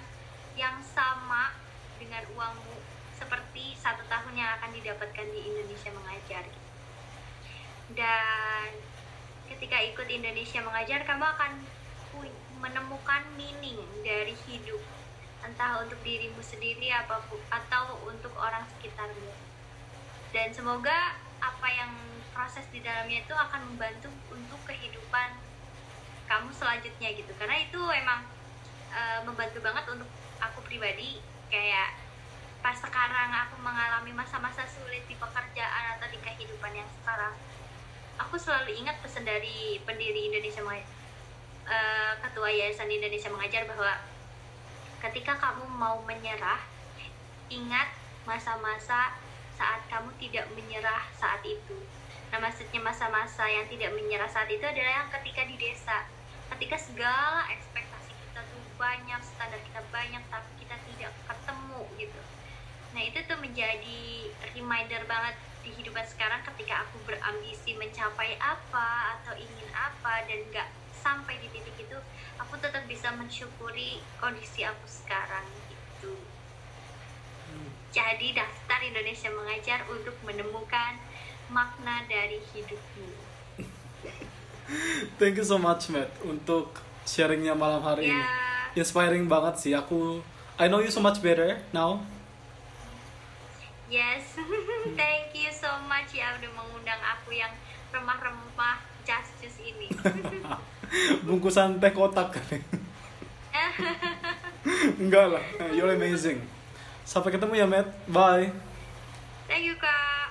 yang sama dengan uangmu seperti satu tahun yang akan didapatkan di Indonesia mengajar gitu. dan ketika ikut Indonesia mengajar kamu akan menemukan meaning dari hidup entah untuk dirimu sendiri apa pun atau untuk orang sekitarmu dan semoga apa yang proses di dalamnya itu akan membantu untuk kehidupan kamu selanjutnya gitu. Karena itu emang e, membantu banget untuk aku pribadi. Kayak pas sekarang aku mengalami masa-masa sulit di pekerjaan atau di kehidupan yang sekarang aku selalu ingat pesan dari pendiri Indonesia Mengajar eh, ketua Yayasan Indonesia Mengajar bahwa ketika kamu mau menyerah ingat masa-masa saat kamu tidak menyerah saat itu. Nah maksudnya masa-masa yang tidak menyerah saat itu adalah yang ketika di desa. Ketika segala ekspektasi kita tuh banyak standar kita banyak tapi kita tidak ketemu gitu. Nah itu tuh menjadi reminder banget di kehidupan sekarang ketika aku berambisi mencapai apa atau ingin apa dan nggak sampai di titik itu aku tetap bisa mensyukuri kondisi aku sekarang gitu jadi daftar Indonesia mengajar untuk menemukan makna dari hidupmu Thank you so much, Matt, untuk sharingnya malam hari ini. ya Inspiring banget sih. Aku I know you so much better now. yes thank you so much ya udah mengundang aku yang remah-remah just juice ini Bungkusan teh kotak kali. Enggak lah. You're amazing. Sampai ketemu ya, Matt. Bye. thank you kak